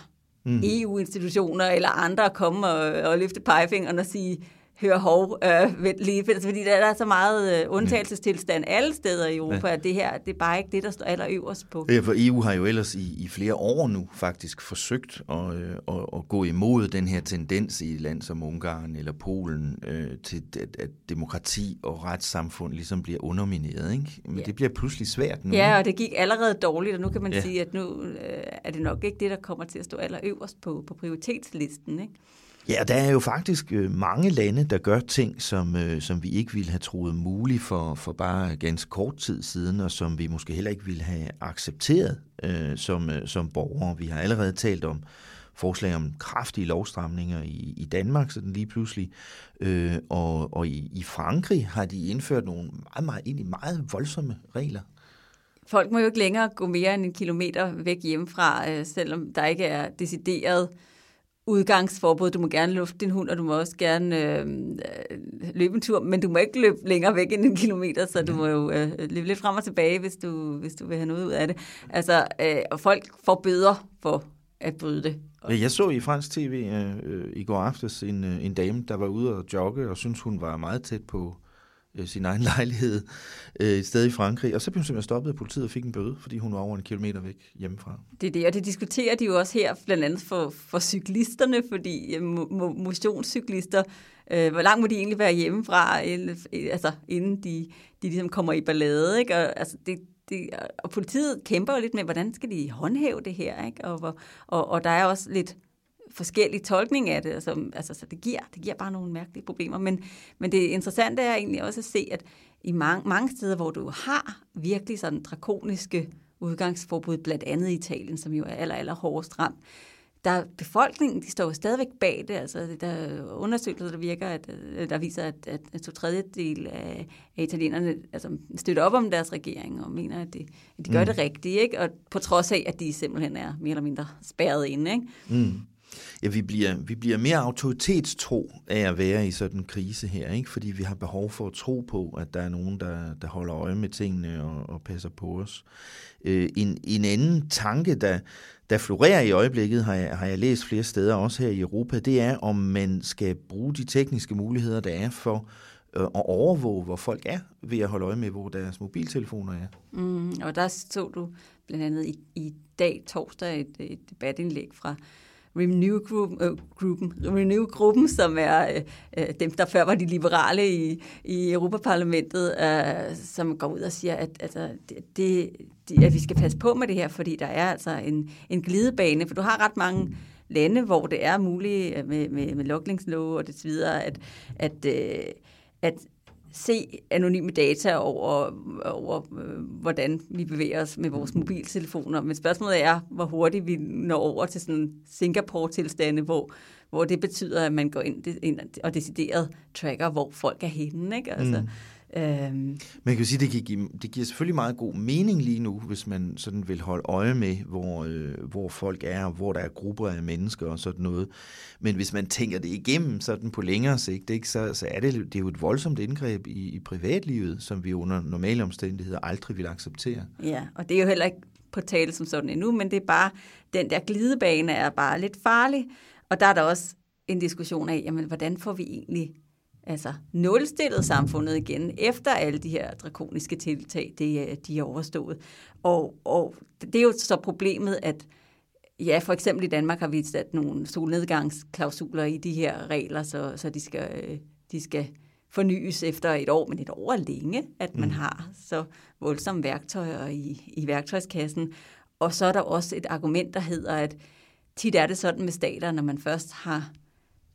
S10: mm. EU-institutioner eller andre at komme og, og løfte pegefingeren og sige, høre hov, øh, lige, fordi der er så meget øh, undtagelsestilstand alle steder i Europa, ja. at det her, det er bare ikke det, der står allerøverst på.
S7: Ja, for EU har jo ellers i, i flere år nu faktisk forsøgt at, øh, at, at gå imod den her tendens i et land som Ungarn eller Polen øh, til, at, at demokrati og retssamfund ligesom bliver undermineret. Ikke? Men ja. det bliver pludselig svært nu.
S10: Ja, og det gik allerede dårligt, og nu kan man ja. sige, at nu øh, er det nok ikke det, der kommer til at stå allerøverst på, på prioritetslisten. Ikke?
S7: Ja, der er jo faktisk øh, mange lande, der gør ting, som, øh, som vi ikke ville have troet muligt for, for bare ganske kort tid siden, og som vi måske heller ikke ville have accepteret øh, som, øh, som borgere. Vi har allerede talt om forslag om kraftige lovstramninger i, i Danmark, sådan lige pludselig. Øh, og og i, i Frankrig har de indført nogle meget, meget, egentlig meget voldsomme regler.
S10: Folk må jo ikke længere gå mere end en kilometer væk hjemmefra, øh, selvom der ikke er decideret øh, udgangsforbud. Du må gerne lufte din hund, og du må også gerne øh, løbe en tur, men du må ikke løbe længere væk end en kilometer, så du må jo øh, løbe lidt frem og tilbage, hvis du, hvis du vil have noget ud af det. Altså, øh, og folk får bøder for at bryde det.
S7: Jeg så i fransk tv øh, i går aftes en, øh, en dame, der var ude og jogge, og synes hun var meget tæt på øh, sin egen *laughs* lejlighed øh, et sted i Frankrig, og så blev hun simpelthen stoppet af politiet og fik en bøde, fordi hun var over en kilometer væk hjemmefra.
S10: Det er det, og det diskuterer de jo også her, blandt andet for, for cyklisterne, fordi øh, motionscyklister, øh, hvor langt må de egentlig være hjemmefra, øh, øh, altså, inden de, de ligesom kommer i ballade, ikke? Og, altså, det, det, og politiet kæmper jo lidt med, hvordan skal de håndhæve det her, ikke? Og, og, og der er også lidt forskellige tolkning af det. Altså, altså, så det giver, det giver bare nogle mærkelige problemer. Men, men det interessante er egentlig også at se, at i mange, mange steder, hvor du har virkelig sådan drakoniske udgangsforbud, blandt andet i Italien, som jo er aller, aller hårdest ramt, der befolkningen, de står jo stadigvæk bag det. Altså, der er undersøgelser, der virker, at, der viser, at, at to tredjedel af, af italienerne altså, støtter op om deres regering og mener, at de, at de gør mm. det rigtigt. Ikke? Og på trods af, at de simpelthen er mere eller mindre spærret inde. Ikke? Mm.
S7: Ja, vi bliver, vi bliver mere autoritetstro af at være i sådan en krise her, ikke? fordi vi har behov for at tro på, at der er nogen, der, der holder øje med tingene og, og passer på os. Øh, en, en anden tanke, der, der florerer i øjeblikket, har jeg, har jeg læst flere steder, også her i Europa, det er, om man skal bruge de tekniske muligheder, der er for øh, at overvåge, hvor folk er, ved at holde øje med, hvor deres mobiltelefoner er.
S10: Mm, og der så du blandt andet i, i dag, torsdag, et, et debatindlæg fra Renew-gruppen, øh, gruppen, Renew-gruppen som er øh, øh, dem, der før var de liberale i, i Europaparlamentet, øh, som går ud og siger, at, altså, det, det, at vi skal passe på med det her, fordi der er altså en, en glidebane, for du har ret mange lande, hvor det er muligt øh, med, med, med lokningslove og det videre, at, at, øh, at se anonyme data over, over øh, hvordan vi bevæger os med vores mobiltelefoner. Men spørgsmålet er, hvor hurtigt vi når over til sådan Singapore-tilstande, hvor, hvor det betyder, at man går ind, ind og decideret tracker, hvor folk er henne. Ikke? Altså, mm.
S7: Øhm. Man kan jo sige, at det, giver, det giver selvfølgelig meget god mening lige nu, hvis man sådan vil holde øje med, hvor, øh, hvor folk er, hvor der er grupper af mennesker og sådan noget. Men hvis man tænker det igennem sådan på længere sigt, ikke, så, så er det, det er jo et voldsomt indgreb i, i privatlivet, som vi under normale omstændigheder aldrig vil acceptere.
S10: Ja, og det er jo heller ikke på tale som sådan endnu, men det er bare, den der glidebane er bare lidt farlig. Og der er der også en diskussion af, jamen, hvordan får vi egentlig altså nulstillet samfundet igen, efter alle de her drakoniske tiltag, det, de er overstået. Og, og det er jo så problemet, at ja, for eksempel i Danmark har vi sat nogle solnedgangsklausuler i de her regler, så, så de, skal, de skal fornyes efter et år, men et år er længe, at man mm. har så voldsomme værktøjer i, i værktøjskassen. Og så er der også et argument, der hedder, at tit er det sådan med stater, når man først har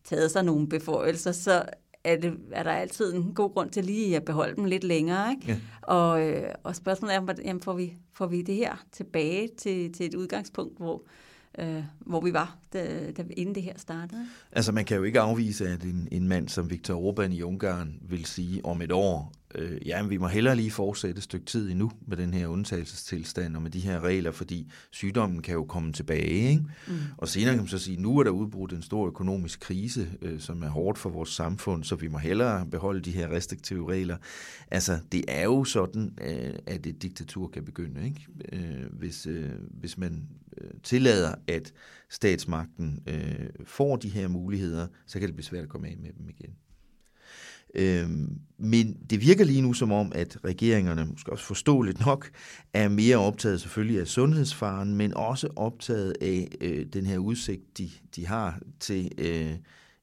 S10: taget sig nogle beføjelser, så er, det, er der altid en god grund til lige at beholde dem lidt længere. Ikke? Ja. Og, øh, og spørgsmålet er, jamen, får, vi, får vi det her tilbage til, til et udgangspunkt, hvor, øh, hvor vi var, da, da, inden det her startede?
S7: Altså man kan jo ikke afvise, at en, en mand som Viktor Orbán i Ungarn vil sige om et år, øh, ja, vi må hellere lige fortsætte et stykke tid endnu med den her undtagelsestilstand og med de her regler, fordi sygdommen kan jo komme tilbage. Ikke? Mm. Og senere kan man så sige, nu er der udbrudt en stor økonomisk krise, øh, som er hårdt for vores samfund, så vi må hellere beholde de her restriktive regler. Altså, det er jo sådan, øh, at et diktatur kan begynde, ikke? Øh, hvis, øh, hvis man øh, tillader, at statsmagten øh, får de her muligheder, så kan det blive svært at komme af med dem igen. Øhm, men det virker lige nu som om, at regeringerne, måske også forståeligt nok, er mere optaget selvfølgelig af sundhedsfaren, men også optaget af øh, den her udsigt, de, de har til øh,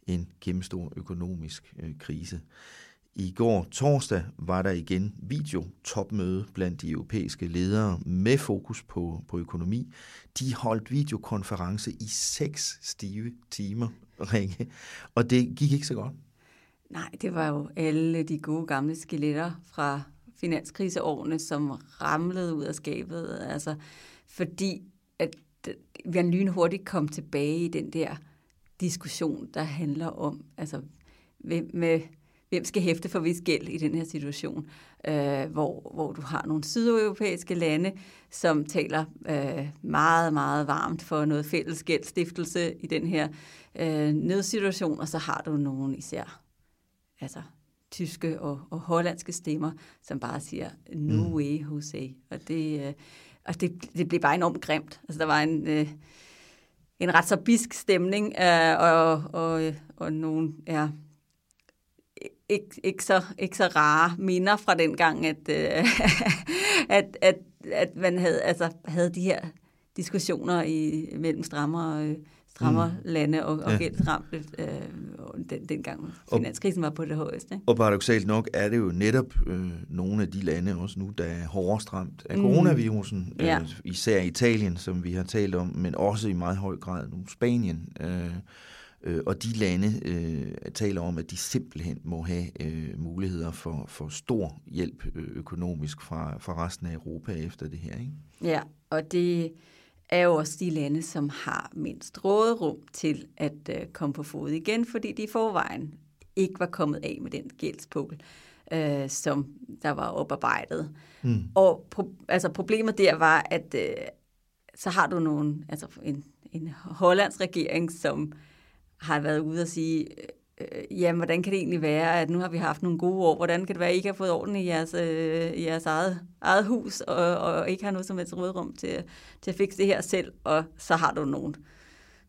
S7: en kæmpestor økonomisk øh, krise. I går torsdag var der igen videotopmøde blandt de europæiske ledere med fokus på, på økonomi. De holdt videokonference i seks stive timer, Rikke, og det gik ikke så godt.
S10: Nej, det var jo alle de gode gamle skeletter fra finanskriseårene, som ramlede ud af skabet. Altså, fordi at øh, vi lynhurtigt kom tilbage i den der diskussion, der handler om, altså, hvem, med, hvem skal hæfte for vis gæld i den her situation, øh, hvor, hvor du har nogle sydeuropæiske lande, som taler øh, meget, meget varmt for noget fælles gældstiftelse i den her øh, nødsituation, og så har du nogle især altså tyske og, og hollandske stemmer, som bare siger, no way, Jose. Og det, øh, og det, det blev bare enormt grimt. Altså, der var en, øh, en ret så bisk stemning, øh, og, og, og nogle ja, ikke, ikke, så, ikke så rare minder fra den gang, at, øh, *laughs* at, at, at man havde, altså, havde de her diskussioner i, mellem strammer og strammer mm. lande og, og ja. gældsramte øh, den, dengang finanskrisen var på det højeste. Ikke?
S7: Og paradoxalt nok er det jo netop øh, nogle af de lande også nu, der er hårdest ramt af mm. coronavirusen. Øh, ja. især Italien, som vi har talt om, men også i meget høj grad nu Spanien. Øh, øh, og de lande øh, taler om, at de simpelthen må have øh, muligheder for, for stor hjælp øh, økonomisk fra, fra resten af Europa efter det her. Ikke?
S10: Ja, og det er jo også de lande, som har mindst råderum til at øh, komme på fod igen, fordi de i forvejen ikke var kommet af med den gældspukkel, øh, som der var oparbejdet. Mm. Og pro- altså problemet der var, at øh, så har du nogen, altså en, en hollands regering, som har været ude og sige, øh, jamen, hvordan kan det egentlig være, at nu har vi haft nogle gode år, hvordan kan det være, at I ikke har fået orden i jeres, øh, jeres eget, eget hus, og, og ikke har noget som helst rådrum til, til at fikse det her selv, og så har du nogen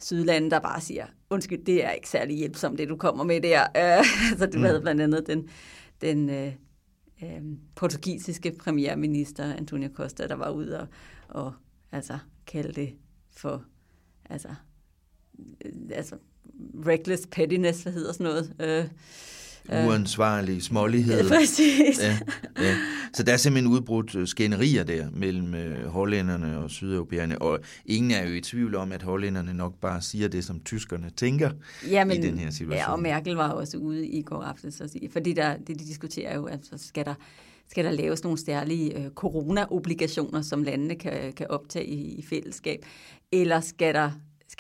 S10: sydlande, der bare siger, undskyld, det er ikke særlig hjælpsomt, det du kommer med der. Øh, *laughs* så du mm. havde blandt andet den, den øh, øh, portugisiske premierminister, Antonio Costa, der var ude og, og altså, kalde det for altså, øh, altså reckless pettiness, hvad hedder sådan noget? Øh,
S7: uansvarlig smålighed. *laughs*
S10: Præcis.
S7: Ja, ja. Så der er simpelthen udbrudt øh, skænderier der mellem øh, hollænderne og sydeuropæerne, og ingen er jo i tvivl om, at hollænderne nok bare siger det, som tyskerne tænker
S10: ja, men,
S7: i den her situation.
S10: Ja, og Merkel var også ude i går aftes at sige, fordi der, det, de diskuterer jo, altså skal der, skal der laves nogle særlige øh, corona-obligationer, som landene kan, kan optage i, i fællesskab, eller skal der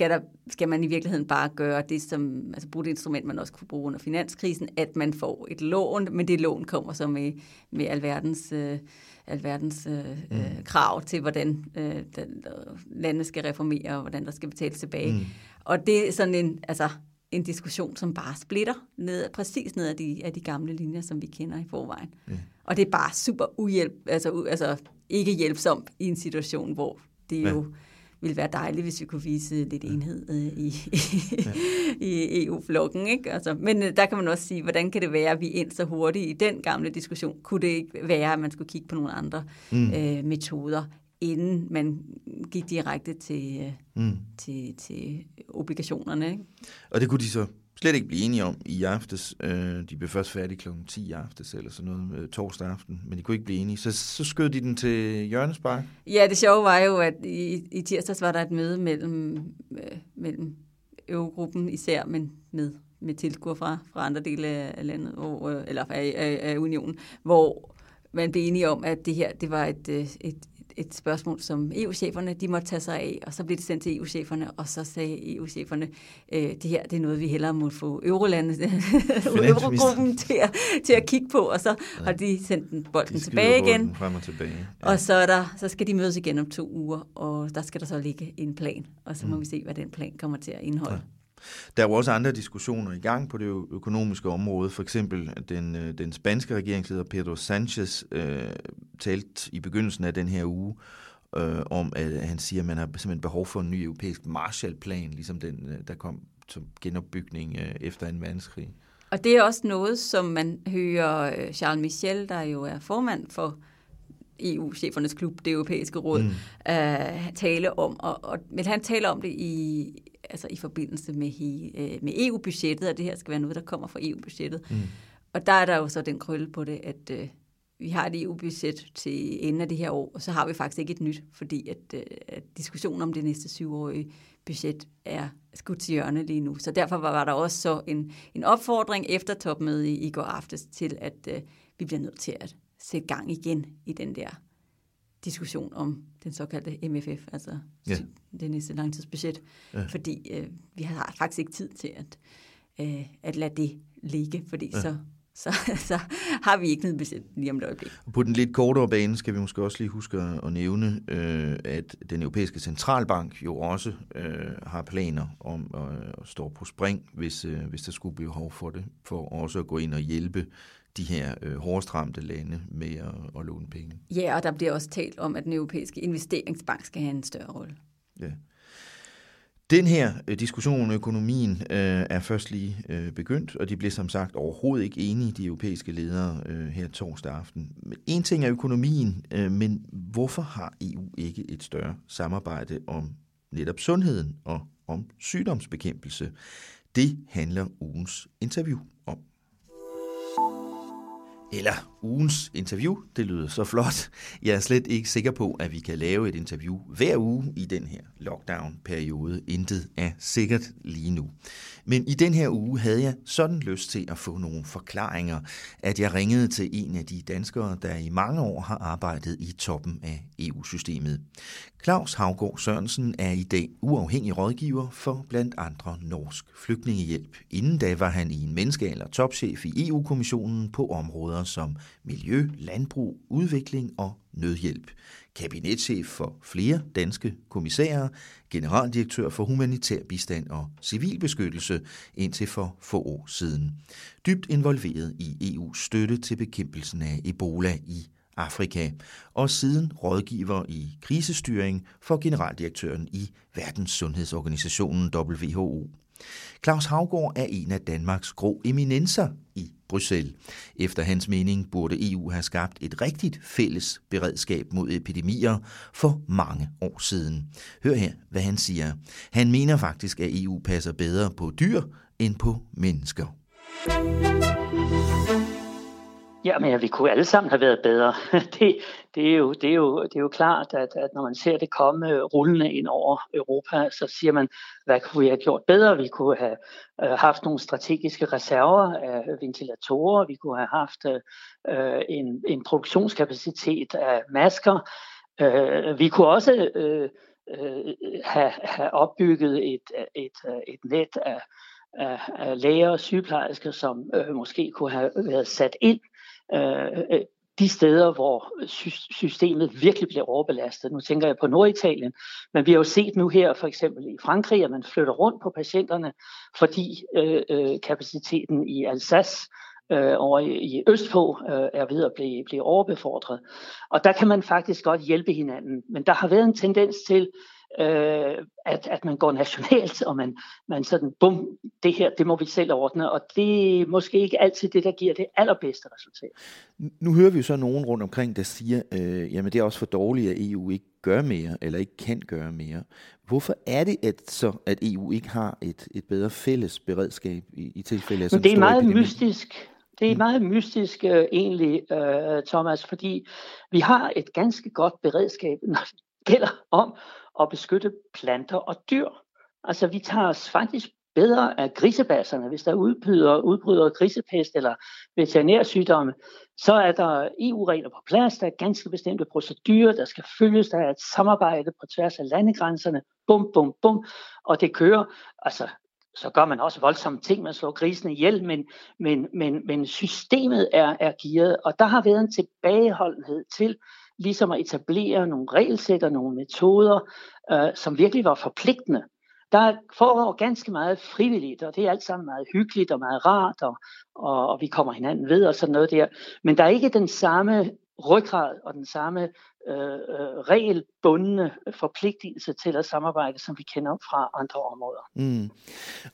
S10: skal, der, skal man i virkeligheden bare gøre det, som, altså bruge det instrument, man også kunne bruge under finanskrisen, at man får et lån, men det lån kommer så med, med alverdens, øh, alverdens øh, mm. øh, krav til, hvordan øh, den, landet skal reformere, og hvordan der skal betales tilbage. Mm. Og det er sådan en, altså, en diskussion, som bare splitter ned, præcis ned af de, af de gamle linjer, som vi kender i forvejen. Mm. Og det er bare super uhjælp, altså, u, altså ikke hjælpsomt i en situation, hvor det ja. jo ville være dejligt, hvis vi kunne vise lidt enhed øh, i, ja. *laughs* i EU-flokken. Ikke? Altså, men øh, der kan man også sige, hvordan kan det være, at vi ind så hurtigt i den gamle diskussion? Kunne det ikke være, at man skulle kigge på nogle andre mm. øh, metoder, inden man gik direkte til, øh, mm. til, til obligationerne? Ikke?
S7: Og det kunne de så slet ikke blive enige om i aftes. Øh, de blev først færdige kl. 10 i aftes, eller sådan noget, øh, torsdag aften, men de kunne ikke blive enige. Så, så skød de den til hjørnespark.
S10: Ja, det sjove var jo, at i, i tirsdags var der et møde mellem, øh, mellem Eurogruppen især, men med, med tilskuer fra, fra andre dele af landet, hvor, øh, eller af, af, af unionen, hvor man blev enige om, at det her det var et, øh, et, et spørgsmål, som EU-cheferne de måtte tage sig af, og så blev det sendt til EU-cheferne, og så sagde EU-cheferne, øh, det her det er noget, vi hellere må få Eurolandet, *laughs* Eurogruppen til at, til at kigge på, og så ja. har de sendt den bolden de tilbage igen.
S7: Frem og tilbage.
S10: Ja. Og så, er der, så skal de mødes igen om to uger, og der skal der så ligge en plan, og så må mm. vi se, hvad den plan kommer til at indeholde. Ja.
S7: Der er jo også andre diskussioner i gang på det økonomiske område. For eksempel den, øh, den spanske regeringsleder Pedro Sanchez øh, talte i begyndelsen af den her uge øh, om, at han siger, at man har simpelthen behov for en ny europæisk Marshallplan, ligesom den, øh, der kom som genopbygning øh, efter en verdenskrig.
S10: Og det er også noget, som man hører øh, Charles Michel, der jo er formand for EU-chefernes klub, det europæiske råd, mm. uh, tale om. Og, og, men han taler om det i, altså i forbindelse med, uh, med EU-budgettet, og det her skal være noget, der kommer fra EU-budgettet. Mm. Og der er der jo så den krølle på det, at uh, vi har et EU-budget til enden af det her år, og så har vi faktisk ikke et nyt, fordi at, uh, at diskussionen om det næste syvårige budget er skudt til hjørne lige nu. Så derfor var, var der også så en, en opfordring efter topmødet i, i går aftes til, at uh, vi bliver nødt til at sætte gang igen i den der diskussion om den såkaldte MFF, altså ja. det næste langtidsbudget, ja. fordi øh, vi har faktisk ikke tid til at, øh, at lade det ligge, fordi ja. så, så, *laughs* så har vi ikke noget budget lige om et øjeblik.
S7: På den lidt kortere bane skal vi måske også lige huske at nævne, øh, at den europæiske centralbank jo også øh, har planer om at, at stå på spring, hvis, øh, hvis der skulle blive behov for det, for også at gå ind og hjælpe de her øh, hårdest ramte lande med at, at låne penge.
S10: Ja, og der bliver også talt om, at den europæiske investeringsbank skal have en større rolle. Ja.
S7: Den her øh, diskussion om økonomien øh, er først lige øh, begyndt, og de blev som sagt overhovedet ikke enige, de europæiske ledere, øh, her torsdag aften. En ting er økonomien, øh, men hvorfor har EU ikke et større samarbejde om netop sundheden og om sygdomsbekæmpelse? Det handler ugens interview. Eller ugens interview, det lyder så flot. Jeg er slet ikke sikker på, at vi kan lave et interview hver uge i den her lockdown-periode. Intet er sikkert lige nu. Men i den her uge havde jeg sådan lyst til at få nogle forklaringer, at jeg ringede til en af de danskere, der i mange år har arbejdet i toppen af EU-systemet. Claus Havgård Sørensen er i dag uafhængig rådgiver for blandt andre Norsk Flygtningehjælp. Inden da var han i en menneskealder topchef i EU-kommissionen på områder som miljø, landbrug, udvikling og nødhjælp. Kabinetchef for flere danske kommissærer, generaldirektør for humanitær bistand og civilbeskyttelse indtil for få år siden. Dybt involveret i EU's støtte til bekæmpelsen af Ebola i Afrika, og siden rådgiver i krisestyring for generaldirektøren i Verdenssundhedsorganisationen WHO. Claus Havgård er en af Danmarks grå eminenser i Bruxelles. Efter hans mening burde EU have skabt et rigtigt fælles beredskab mod epidemier for mange år siden. Hør her, hvad han siger. Han mener faktisk, at EU passer bedre på dyr end på mennesker.
S8: Ja, men vi kunne alle sammen have været bedre. *laughs* Det, det, er, jo, det, er, jo, det er jo klart, at, at når man ser det komme øh, rullende ind over Europa, så siger man, hvad kunne vi have gjort bedre? Vi kunne have øh, haft nogle strategiske reserver af ventilatorer, vi kunne have haft øh, øh, en, en produktionskapacitet af masker. Øh, vi kunne også øh, øh, have, have opbygget et, et, et net af, af, af læger og sygeplejersker, som øh, måske kunne have været sat ind Øh, øh, de steder, hvor systemet virkelig bliver overbelastet. Nu tænker jeg på Norditalien, men vi har jo set nu her for eksempel i Frankrig, at man flytter rundt på patienterne, fordi øh, øh, kapaciteten i Alsace øh, over i, i Østpå øh, er ved at blive, blive overbefordret. Og der kan man faktisk godt hjælpe hinanden, men der har været en tendens til, øh, at, at man går nationalt, og man, man sådan, bum, det her, det må vi selv ordne, og det er måske ikke altid det, der giver det allerbedste resultat.
S7: Nu hører vi jo så nogen rundt omkring, der siger, øh, jamen det er også for dårligt, at EU ikke gør mere, eller ikke kan gøre mere. Hvorfor er det at, så, at EU ikke har et, et bedre fælles beredskab i, i tilfælde af sådan
S8: Det er meget epidemi? mystisk. Det er mm. meget mystisk uh, egentlig, uh, Thomas, fordi vi har et ganske godt beredskab, når det gælder om at beskytte planter og dyr. Altså vi tager os faktisk bedre af grisebasserne. Hvis der udbryder, udbryder grisepest eller veterinærsygdomme, så er der EU-regler på plads, der er ganske bestemte procedurer, der skal følges, der er et samarbejde på tværs af landegrænserne, bum, bum, bum, og det kører. Altså, så gør man også voldsomme ting, man slår grisene ihjel, men, men, men, men systemet er, er gearet, og der har været en tilbageholdenhed til, ligesom at etablere nogle regelsæt og nogle metoder, øh, som virkelig var forpligtende. Der foregår ganske meget frivilligt, og det er alt sammen meget hyggeligt og meget rart, og, og, og vi kommer hinanden ved og sådan noget der. Men der er ikke den samme ryggrad og den samme øh, øh, regelbundne forpligtelse til at samarbejde, som vi kender fra andre områder.
S7: Mm.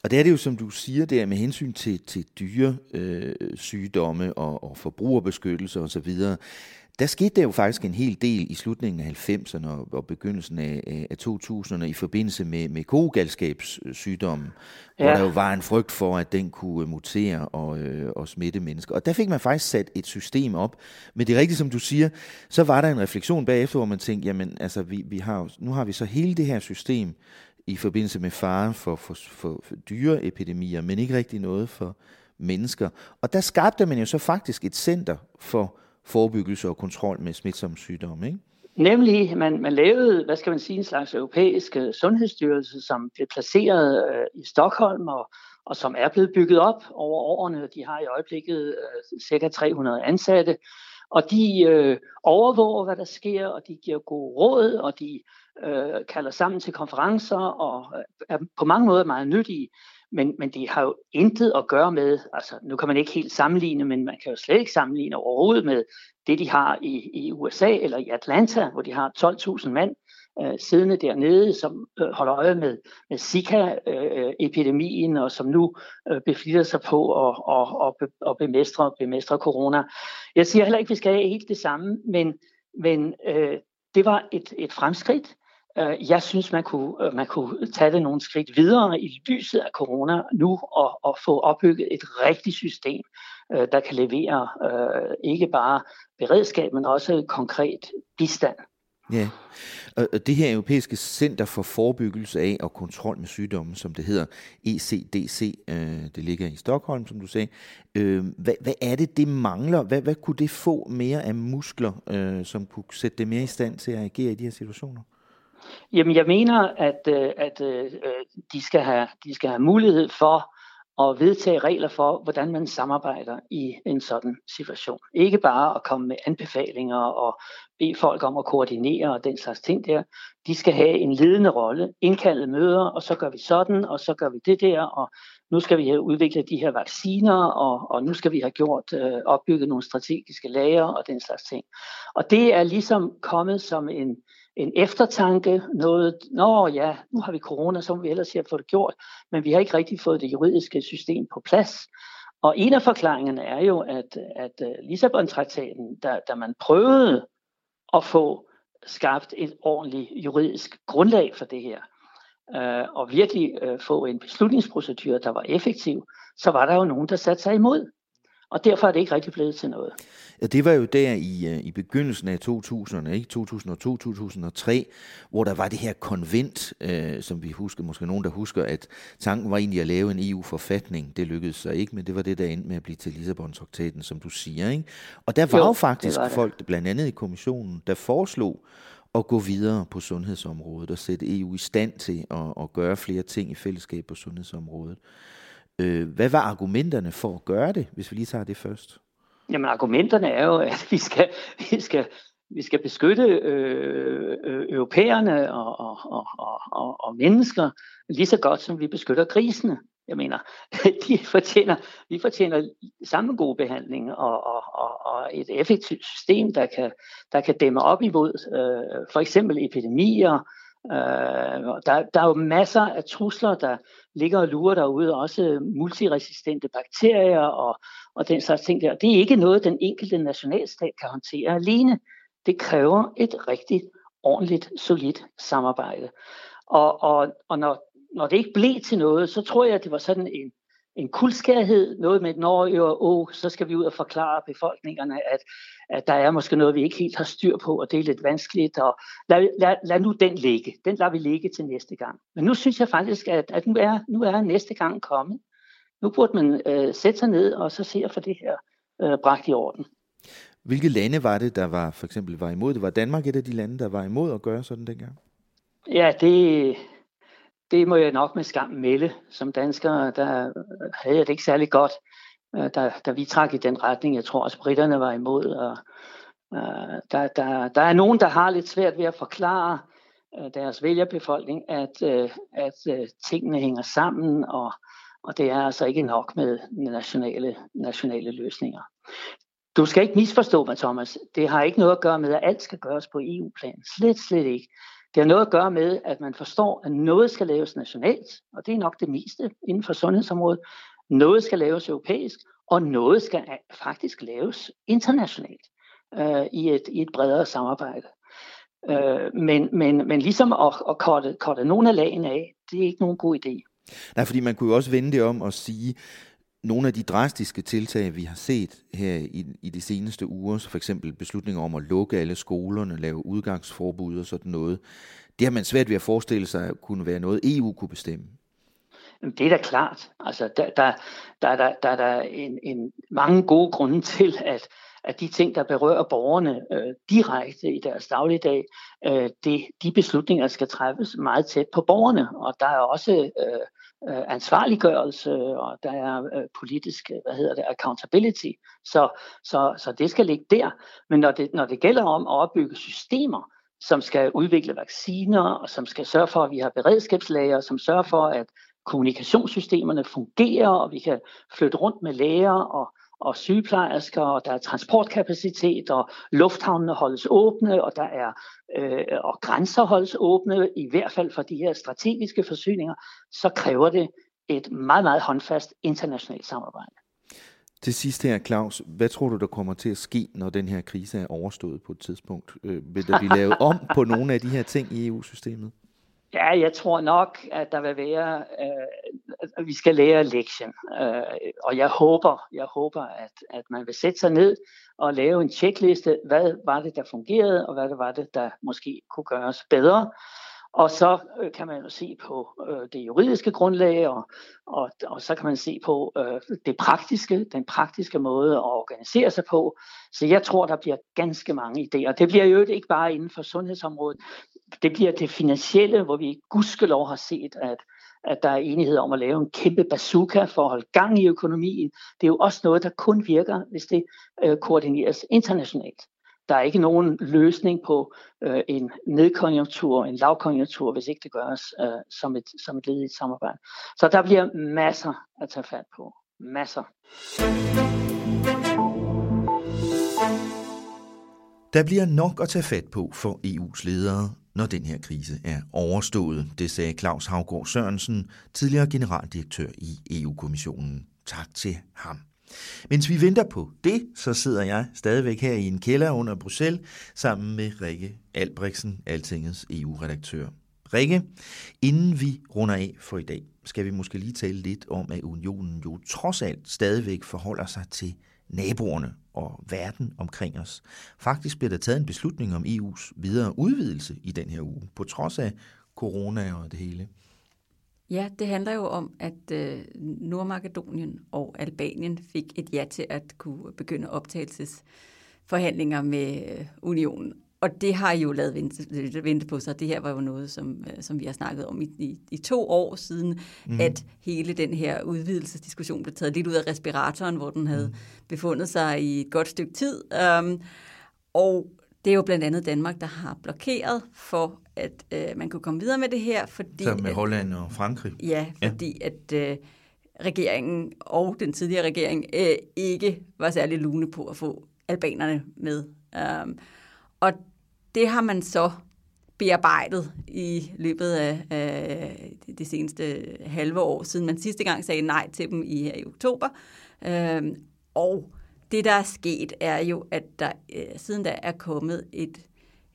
S7: Og det er det jo, som du siger der, med hensyn til, til dyre øh, sygdomme og, og forbrugerbeskyttelse osv., der skete der jo faktisk en hel del i slutningen af 90'erne og, og begyndelsen af, af 2000'erne i forbindelse med, med kogalskabssygdommen, ja. hvor der jo var en frygt for, at den kunne mutere og, øh, og smitte mennesker. Og der fik man faktisk sat et system op. Men det er rigtigt, som du siger, så var der en refleksion bagefter, hvor man tænkte, jamen altså, vi, vi har, nu har vi så hele det her system i forbindelse med fare for, for, for, for dyreepidemier, men ikke rigtig noget for mennesker. Og der skabte man jo så faktisk et center for forebyggelse og kontrol med smitsomme sygdomme, ikke?
S8: Nemlig, man, man lavede, hvad skal man sige, en slags europæisk øh, sundhedsstyrelse, som blev placeret øh, i Stockholm, og, og som er blevet bygget op over årene. De har i øjeblikket øh, ca. 300 ansatte, og de øh, overvåger, hvad der sker, og de giver gode råd, og de øh, kalder sammen til konferencer, og øh, er på mange måder meget nyttige. Men, men det har jo intet at gøre med, altså nu kan man ikke helt sammenligne, men man kan jo slet ikke sammenligne overhovedet med det, de har i, i USA eller i Atlanta, hvor de har 12.000 mand øh, siddende dernede, som øh, holder øje med, med Zika-epidemien, øh, og som nu øh, beflitter sig på at, og, og, og bemestre, bemestre corona. Jeg siger heller ikke, at vi skal have helt det samme, men, men øh, det var et, et fremskridt. Øh, jeg synes, man kunne, øh, man kunne tage det nogle skridt videre i lyset af corona nu og, og få opbygget et rigtigt system, øh, der kan levere øh, ikke bare beredskab, men også konkret bistand.
S7: Ja, og det her europæiske center for forebyggelse af og kontrol med sygdomme, som det hedder ECDC, det ligger i Stockholm, som du sagde. Hvad, hvad er det, det mangler? Hvad, hvad kunne det få mere af muskler, som kunne sætte det mere i stand til at agere i de her situationer?
S8: Jamen, jeg mener, at, øh, at øh, øh, de, skal have, de skal have mulighed for at vedtage regler for, hvordan man samarbejder i en sådan situation. Ikke bare at komme med anbefalinger og bede folk om at koordinere og den slags ting der. De skal have en ledende rolle, indkalde møder, og så gør vi sådan, og så gør vi det der, og nu skal vi have udviklet de her vacciner, og, og nu skal vi have gjort øh, opbygget nogle strategiske lager og den slags ting. Og det er ligesom kommet som en, en eftertanke, noget, nå ja, nu har vi corona, så må vi ellers have fået det gjort, men vi har ikke rigtig fået det juridiske system på plads. Og en af forklaringerne er jo, at, at øh, Lissabon-traktaten, da, da man prøvede at få skabt et ordentligt juridisk grundlag for det her, øh, og virkelig øh, få en beslutningsprocedure, der var effektiv, så var der jo nogen, der satte sig imod. Og derfor er det ikke rigtig blevet til noget.
S7: Ja, det var jo der i, øh, i begyndelsen af 2000'erne, ikke? 2002-2003, hvor der var det her konvent, øh, som vi husker, måske nogen der husker, at tanken var egentlig at lave en EU-forfatning. Det lykkedes så ikke, men det var det, der endte med at blive til Lissabon-traktaten, som du siger. Ikke? Og der var jo, jo faktisk var folk, blandt andet i kommissionen, der foreslog at gå videre på sundhedsområdet og sætte EU i stand til at, at gøre flere ting i fællesskab på sundhedsområdet. Øh, hvad var argumenterne for at gøre det, hvis vi lige tager det først?
S8: Jamen argumenterne er jo, *laughs* at vi skal, vi skal, vi skal beskytte øh, øh, europæerne og, og, og, og, og mennesker lige så godt, som vi beskytter grisene. Jeg mener, *laughs* de fortjener, vi fortjener samme gode behandling og, og, og, og et effektivt system, der kan, der kan dæmme op imod øh, for eksempel epidemier, Øh, der, der er jo masser af trusler, der ligger og lurer derude, også multiresistente bakterier og, og den slags ting der. Det er ikke noget, den enkelte nationalstat kan håndtere alene. Det kræver et rigtig ordentligt, solidt samarbejde. Og, og, og når, når det ikke blev til noget, så tror jeg, at det var sådan en, en kuldskærhed, noget med et når og åh, så skal vi ud og forklare befolkningerne, at, at der er måske noget, vi ikke helt har styr på, og det er lidt vanskeligt, og lad, lad, lad nu den ligge. Den lader vi ligge til næste gang. Men nu synes jeg faktisk, at, at nu, er, nu er næste gang kommet. Nu burde man øh, sætte sig ned og så se at få det her øh, bragt i orden.
S7: Hvilke lande var det, der var for eksempel var imod det? Var Danmark et af de lande, der var imod at gøre sådan dengang?
S8: Ja, det, det må jeg nok med skam melde. Som dansker, der havde jeg det ikke særlig godt, øh, da, da vi trak i den retning. Jeg tror også, britterne var imod. Og, uh, der, der, der er nogen, der har lidt svært ved at forklare uh, deres vælgerbefolkning, at, uh, at uh, tingene hænger sammen, og, og det er altså ikke nok med nationale, nationale løsninger. Du skal ikke misforstå mig, Thomas. Det har ikke noget at gøre med, at alt skal gøres på EU-plan. Slet, slet ikke. Det har noget at gøre med, at man forstår, at noget skal laves nationalt, og det er nok det meste inden for sundhedsområdet. Noget skal laves europæisk, og noget skal faktisk laves internationalt øh, i, et, i et bredere samarbejde. Øh, men, men, men ligesom at, at korte, korte nogle af lagene af, det er ikke nogen god idé.
S7: Nej, fordi man kunne jo også vende det om og sige, nogle af de drastiske tiltag, vi har set her i, i de seneste uger, så for eksempel beslutninger om at lukke alle skolerne, lave udgangsforbud og sådan noget, det har man svært ved at forestille sig kunne være noget, EU kunne bestemme.
S8: Det er da klart. Altså, der, der, der, der, der er der en, en mange gode grunde til, at, at de ting, der berører borgerne øh, direkte i deres dagligdag, øh, det, de beslutninger skal træffes meget tæt på borgerne. Og der er også øh, øh, ansvarliggørelse, og der er øh, politisk, øh, hvad hedder det, accountability. Så, så, så det skal ligge der. Men når det, når det gælder om at opbygge systemer, som skal udvikle vacciner, og som skal sørge for, at vi har beredskabslager, som sørger for, at kommunikationssystemerne fungerer, og vi kan flytte rundt med læger og, og sygeplejersker, og der er transportkapacitet, og lufthavnene holdes åbne, og der er øh, og grænser holdes åbne, i hvert fald for de her strategiske forsyninger, så kræver det et meget, meget håndfast internationalt samarbejde.
S7: Til sidst her, Claus, hvad tror du, der kommer til at ske, når den her krise er overstået på et tidspunkt? Øh, vil der blive lavet om på nogle af de her ting i EU-systemet?
S8: Ja, jeg tror nok, at der vil være, øh, at vi skal lære lektion. Øh, og jeg håber, jeg håber at, at man vil sætte sig ned og lave en tjekliste. Hvad var det, der fungerede, og hvad det var det, der måske kunne gøres bedre. Og så øh, kan man jo se på øh, det juridiske grundlag, og, og, og så kan man se på øh, det praktiske, den praktiske måde at organisere sig på. Så jeg tror, der bliver ganske mange idéer. Det bliver jo ikke bare inden for sundhedsområdet. Det bliver det finansielle, hvor vi gudskelov har set, at, at der er enighed om at lave en kæmpe bazooka for at holde gang i økonomien. Det er jo også noget, der kun virker, hvis det øh, koordineres internationalt. Der er ikke nogen løsning på øh, en nedkonjunktur, en lavkonjunktur, hvis ikke det gøres øh, som, et, som et led i et samarbejde. Så der bliver masser at tage fat på. Masser.
S7: Der bliver nok at tage fat på for EU's ledere, når den her krise er overstået. Det sagde Claus Havgård Sørensen, tidligere generaldirektør i EU-kommissionen. Tak til ham. Mens vi venter på det, så sidder jeg stadigvæk her i en kælder under Bruxelles sammen med Rikke Albrechtsen, Altingets EU-redaktør. Rikke, inden vi runder af for i dag, skal vi måske lige tale lidt om, at unionen jo trods alt stadigvæk forholder sig til naboerne og verden omkring os. Faktisk bliver der taget en beslutning om EU's videre udvidelse i den her uge, på trods af corona og det hele.
S10: Ja, det handler jo om, at øh, Nordmakedonien og Albanien fik et ja til at kunne begynde optagelsesforhandlinger med øh, unionen. Og det har jo lavet vente, vente på sig. Det her var jo noget, som, øh, som vi har snakket om i, i, i to år siden, mm. at hele den her udvidelsesdiskussion blev taget lidt ud af respiratoren, hvor den havde mm. befundet sig i et godt stykke tid. Um, og det er jo blandt andet Danmark, der har blokeret for, at øh, man kunne komme videre med det her. Fordi,
S7: Så med Holland og Frankrig?
S10: Ja, fordi ja. at øh, regeringen og den tidligere regering øh, ikke var særlig lune på at få albanerne med. Um, og det har man så bearbejdet i løbet af, af det seneste halve år, siden man sidste gang sagde nej til dem i, i oktober. Øhm, og det, der er sket, er jo, at der øh, siden da er kommet et,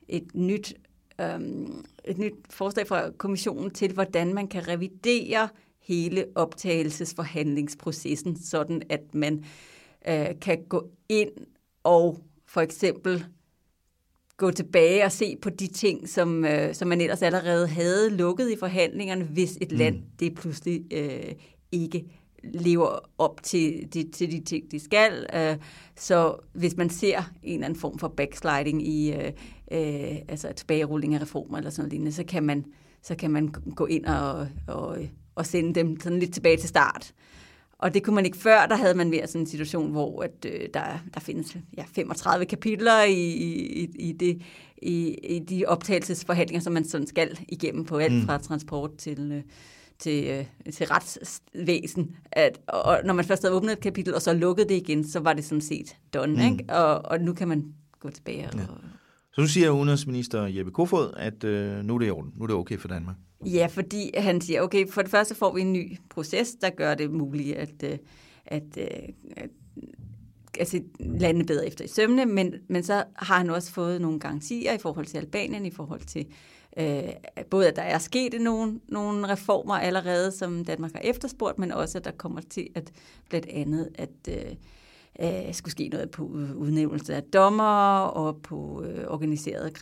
S10: et nyt øhm, et nyt forslag fra kommissionen til, hvordan man kan revidere hele optagelsesforhandlingsprocessen, sådan at man øh, kan gå ind og for eksempel gå tilbage og se på de ting, som, øh, som man ellers allerede havde lukket i forhandlingerne, hvis et mm. land det pludselig øh, ikke lever op til de, til de ting, de skal. Øh, så hvis man ser en eller anden form for backsliding i øh, øh, altså tilbagerulling af reformer eller sådan noget lignende, så kan man, så kan man gå ind og, og, og sende dem sådan lidt tilbage til start. Og det kunne man ikke før, der havde man mere sådan en situation, hvor at, øh, der, der findes ja, 35 kapitler i, i, i, det, i, i de optagelsesforhandlinger, som man sådan skal igennem på alt mm. fra transport til, øh, til, øh, til retsvæsen. At, og når man først havde åbnet et kapitel, og så lukket det igen, så var det sådan set done. Mm. Ikke? Og, og nu kan man gå tilbage og,
S7: ja. Så nu siger udenrigsminister Jeppe Kofod, at øh, nu er det i orden. Nu er det okay for Danmark.
S10: Ja, fordi han siger, okay, for det første får vi en ny proces, der gør det muligt at, øh, at, øh, at, altså, at se bedre efter i sømne, men, men så har han også fået nogle garantier i forhold til Albanien, i forhold til øh, både at der er sket nogle, nogle reformer allerede, som Danmark har efterspurgt, men også at der kommer til at blandt andet at øh, øh, skulle ske noget på udnævnelse af dommer og på øh, organiseret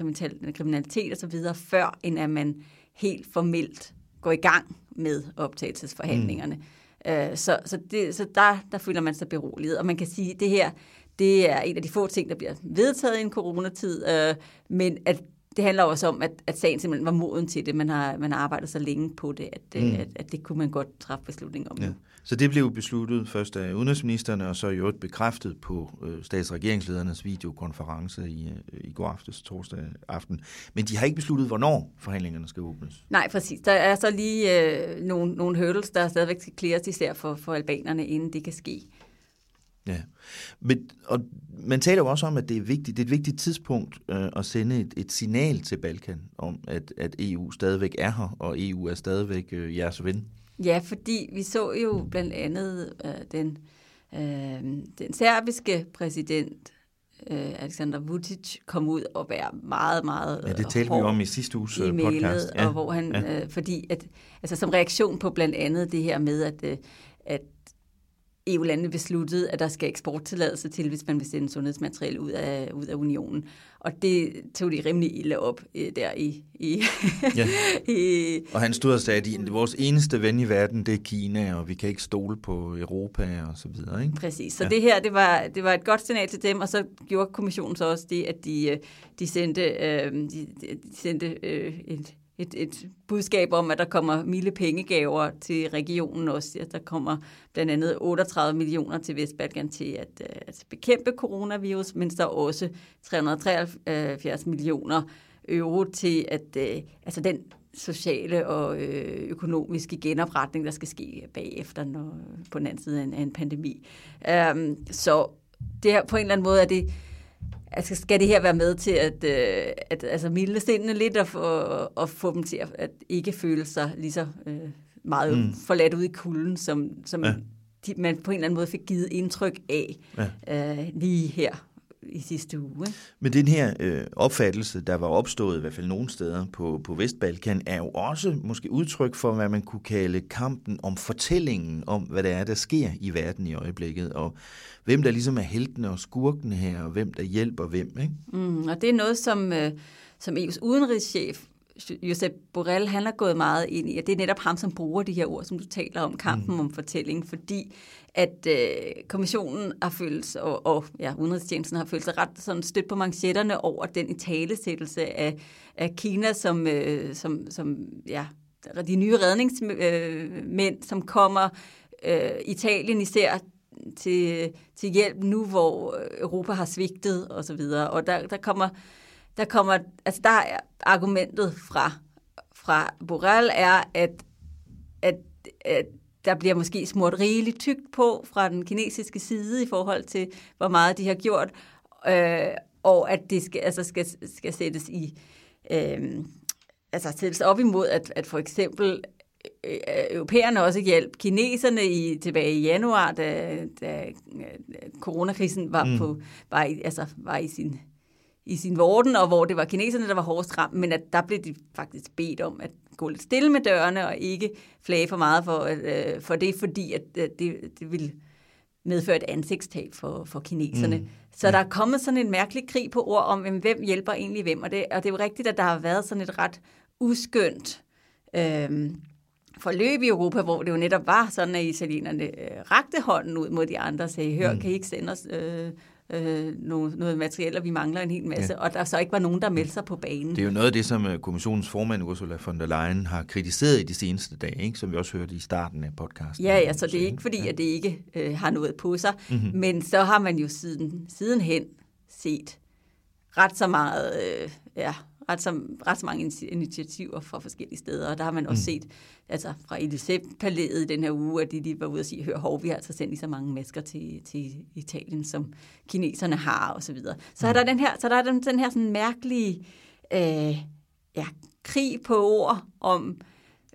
S10: kriminalitet osv., før end at man helt formelt går i gang med optagelsesforhandlingerne. Mm. Øh, så så, det, så der, der føler man sig beroliget. Og man kan sige, at det her det er en af de få ting, der bliver vedtaget i en coronatid, øh, men at det handler også om, at, at sagen simpelthen var moden til det. Man har, man har arbejdet så længe på det, at, mm. at, at det kunne man godt træffe beslutning om. Ja.
S7: Så det blev besluttet først af udenrigsministerne, og så i øvrigt bekræftet på øh, statsregeringsledernes videokonference i, øh, i går aftes, torsdag aften. Men de har ikke besluttet, hvornår forhandlingerne skal åbnes.
S10: Nej, præcis. Der er så lige øh, nogle, nogle hurdles, der stadigvæk skal klæres især for, for albanerne, inden det kan ske.
S7: Ja, men, og man taler jo også om, at det er vigtigt, det er et vigtigt tidspunkt øh, at sende et, et signal til Balkan om, at, at EU stadigvæk er her, og EU er stadigvæk øh, jeres ven.
S10: Ja, fordi vi så jo blandt andet øh, den, øh, den serbiske præsident, øh, Alexander Vucic, kom ud og være meget, meget
S7: Ja, det talte vi om i sidste uges i øh, podcast.
S10: Ja, og hvor han, ja. øh, fordi at, altså som reaktion på blandt andet det her med, at, øh, at EU-landene besluttede, at der skal eksporttilladelse til, hvis man vil sende sundhedsmateriale ud af, ud af unionen. Og det tog de rimelig ille op øh, der i... i,
S7: ja. *laughs* i og han stod og sagde, at vores eneste ven i verden, det er Kina, og vi kan ikke stole på Europa og så videre. Ikke?
S10: Præcis. Så ja. det her, det var, det var et godt signal til dem, og så gjorde kommissionen så også det, at de, øh, de sendte, øh, de, de sendte øh, et et, et budskab om, at der kommer milde pengegaver til regionen også. Ja, der kommer blandt andet 38 millioner til Vestbalkan til at, øh, at bekæmpe coronavirus, men der også 373 millioner euro til at, øh, altså den sociale og øh, økonomiske genopretning, der skal ske bagefter når, på den anden side af en, af en pandemi. Um, så det her, på en eller anden måde er det altså, skal det her være med til at, øh, at altså, milde sindene lidt og, og, og få dem til at, at ikke føle sig lige så øh, meget mm. forladt ud i kulden, som, som ja. de, man på en eller anden måde fik givet indtryk af ja. øh, lige her i sidste uge. Ikke?
S7: Men den her øh, opfattelse, der var opstået i hvert fald nogle steder på, på Vestbalkan, er jo også måske udtryk for, hvad man kunne kalde kampen om fortællingen om, hvad det er, der sker i verden i øjeblikket, og hvem der ligesom er heltene og skurkene her, og hvem der hjælper hvem. Ikke?
S10: Mm, og det er noget, som, øh, som EU's udenrigschef Josep Borrell, han er gået meget ind i, og det er netop ham, som bruger de her ord, som du taler om, kampen mm. om fortælling, fordi at øh, kommissionen har følt, og, og ja, udenrigstjenesten har følt sig ret sådan stødt på manchetterne over den italesættelse af, af Kina, som, øh, som, som ja, de nye redningsmænd, øh, som kommer øh, Italien især til, til hjælp nu, hvor Europa har svigtet og så videre. Og der, der kommer der kommer, altså der er argumentet fra, fra Borrell er, at, at, at der bliver måske smurt rigeligt tykt på fra den kinesiske side i forhold til, hvor meget de har gjort, øh, og at det skal, altså skal, skal sættes i øh, altså sættes op imod, at, at for eksempel øh, europæerne også hjælp kineserne i, tilbage i januar, da, da coronakrisen var, mm. på, var, i, altså, var i sin i sin vorden, og hvor det var kineserne, der var hårdest ramt, men at der blev de faktisk bedt om at gå lidt stille med dørene og ikke flage for meget for, øh, for det, fordi at, at det, det ville medføre et ansigtstab for, for kineserne. Mm. Så ja. der er kommet sådan en mærkelig krig på ord om, hvem hjælper egentlig hvem, og det, og det er jo rigtigt, at der har været sådan et ret uskyndt øh, forløb i Europa, hvor det jo netop var sådan, at italienerne øh, rakte hånden ud mod de andre og sagde, hør, mm. kan I ikke sende os øh, øh, noget, noget materiel, og vi mangler en hel masse, ja. og der så ikke var nogen, der meldte sig på banen.
S7: Det er jo noget af det, som øh, kommissionens formand Ursula von der Leyen har kritiseret i de seneste dage, ikke? som vi også hørte i starten af podcasten.
S10: Ja, ja, så det er ikke fordi, ja. at det ikke øh, har noget på sig, mm-hmm. men så har man jo siden, sidenhen set ret så meget, øh, ja, ret så, ret så mange initiativer fra forskellige steder, og der har man også mm. set, altså fra Elysée-palæet den her uge, at de, de var ude og sige, hør, hov, vi har altså sendt lige så mange masker til, til Italien, som kineserne har, og så videre. Så mm. er der den her, så der er den, den her sådan mærkelige øh, ja, krig på ord om,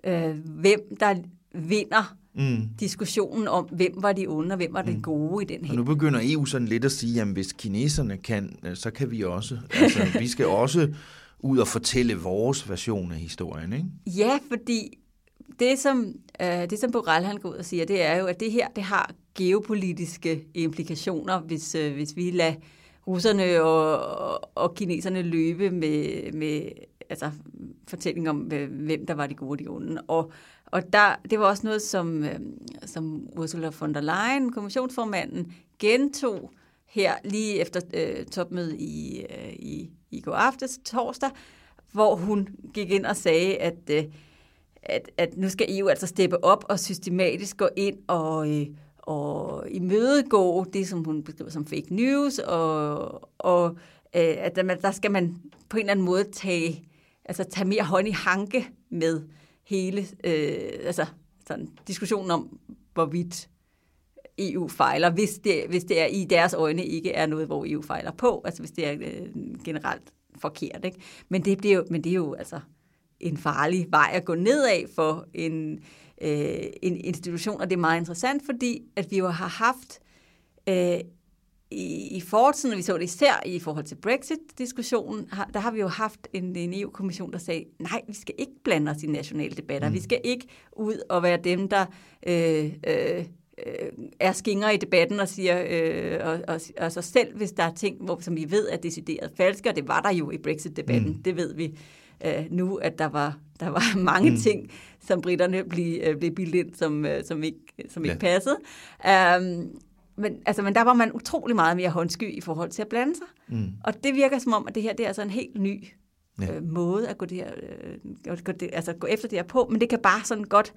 S10: øh, hvem der vinder mm. diskussionen om, hvem var de onde, og hvem var det mm. gode i den her.
S7: Og nu begynder EU sådan lidt at sige, at hvis kineserne kan, øh, så kan vi også. Altså, vi skal *laughs* også ud og fortælle vores version af historien, ikke?
S10: Ja, fordi det som, øh, det, som Borrell han går ud og siger, det er jo, at det her det har geopolitiske implikationer, hvis, øh, hvis vi lader russerne og, og kineserne løbe med, med altså, fortælling om, hvem der var de gode og de onde. Og, og der, det var også noget, som, øh, som Ursula von der Leyen, kommissionsformanden, gentog her lige efter øh, topmødet i, øh, i i går aftes, torsdag, hvor hun gik ind og sagde, at, øh, at, at nu skal EU altså steppe op og systematisk gå ind og, øh, og imødegå det, som hun beskriver som fake news, og, og øh, at der, der skal man på en eller anden måde tage, altså tage mere hånd i hanke med hele øh, altså sådan, diskussionen om, hvorvidt EU fejler, hvis det, hvis det er i deres øjne ikke er noget, hvor EU fejler på, altså hvis det er øh, generelt forkert. Ikke? Men, det bliver jo, men det er jo altså en farlig vej at gå nedad for en, øh, en institution, og det er meget interessant, fordi at vi jo har haft øh, i, i fortiden, og vi så det især i forhold til Brexit-diskussionen, har, der har vi jo haft en, en EU-kommission, der sagde, nej, vi skal ikke blande os i nationale debatter. Mm. Vi skal ikke ud og være dem, der øh, øh, øh, er skinger i debatten og siger øh, og, og, og så selv, hvis der er ting, hvor, som vi ved er decideret falske, og det var der jo i Brexit-debatten, mm. det ved vi øh, nu, at der var, der var *laughs* mange mm. ting, som britterne blev, øh, blev bildt ind, som, øh, som ikke, som ikke ja. passede. Um, men, altså, men der var man utrolig meget mere håndsky i forhold til at blande sig. Mm. Og det virker som om, at det her det er altså en helt ny ja. øh, måde at gå, det her, øh, gå, det, altså, gå efter det her på, men det kan bare sådan godt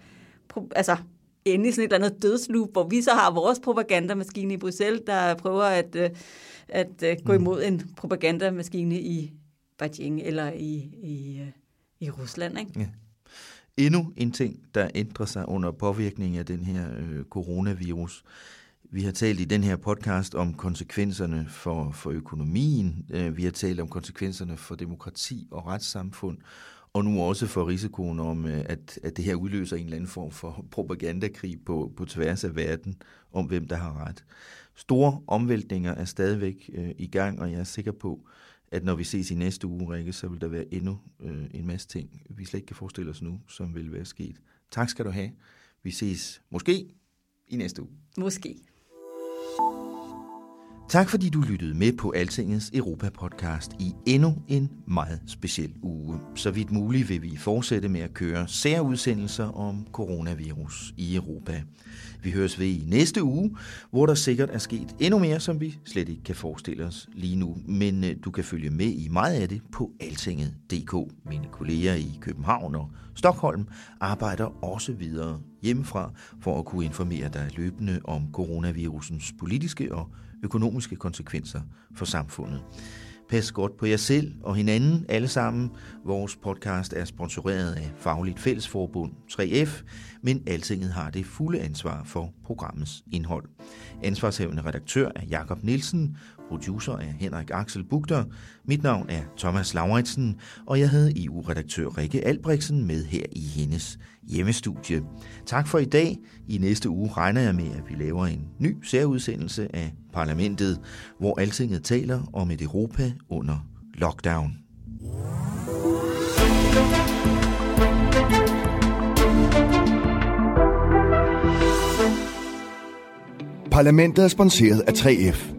S10: altså, ende i sådan et eller andet dødsloop, hvor vi så har vores propagandamaskine i Bruxelles, der prøver at, øh, at, at øh, gå mm. imod en propagandamaskine i Beijing eller i, i, øh, i Rusland. Ikke? Ja.
S7: Endnu en ting, der ændrer sig under påvirkning af den her øh, coronavirus. Vi har talt i den her podcast om konsekvenserne for, for økonomien. Vi har talt om konsekvenserne for demokrati og retssamfund og nu også for risikoen om, øh, at, at det her udløser en eller anden form for propagandakrig på, på tværs af verden om, hvem der har ret. Store omvæltninger er stadigvæk øh, i gang, og jeg er sikker på, at når vi ses i næste uge, Rikke, så vil der være endnu øh, en masse ting, vi slet ikke kan forestille os nu, som vil være sket. Tak skal du have. Vi ses måske i næste uge.
S10: Måske.
S7: Tak fordi du lyttede med på Altingets Europa-podcast i endnu en meget speciel uge. Så vidt muligt vil vi fortsætte med at køre særudsendelser om coronavirus i Europa. Vi høres ved i næste uge, hvor der sikkert er sket endnu mere, som vi slet ikke kan forestille os lige nu. Men øh, du kan følge med i meget af det på altinget.dk. Mine kolleger i København og Stockholm arbejder også videre hjemmefra for at kunne informere dig løbende om coronavirusens politiske og økonomiske konsekvenser for samfundet. Pas godt på jer selv og hinanden alle sammen. Vores podcast er sponsoreret af Fagligt Fællesforbund 3F, men Altinget har det fulde ansvar for programmets indhold. Ansvarshavende redaktør er Jakob Nielsen, producer er Henrik Axel Bugter, mit navn er Thomas Lauritsen, og jeg havde EU-redaktør Rikke Albrechtsen med her i hendes hjemmestudie. Tak for i dag. I næste uge regner jeg med, at vi laver en ny særudsendelse af Parlamentet, hvor Altinget taler om et Europa under lockdown.
S9: Parlamentet er sponsoreret af 3F,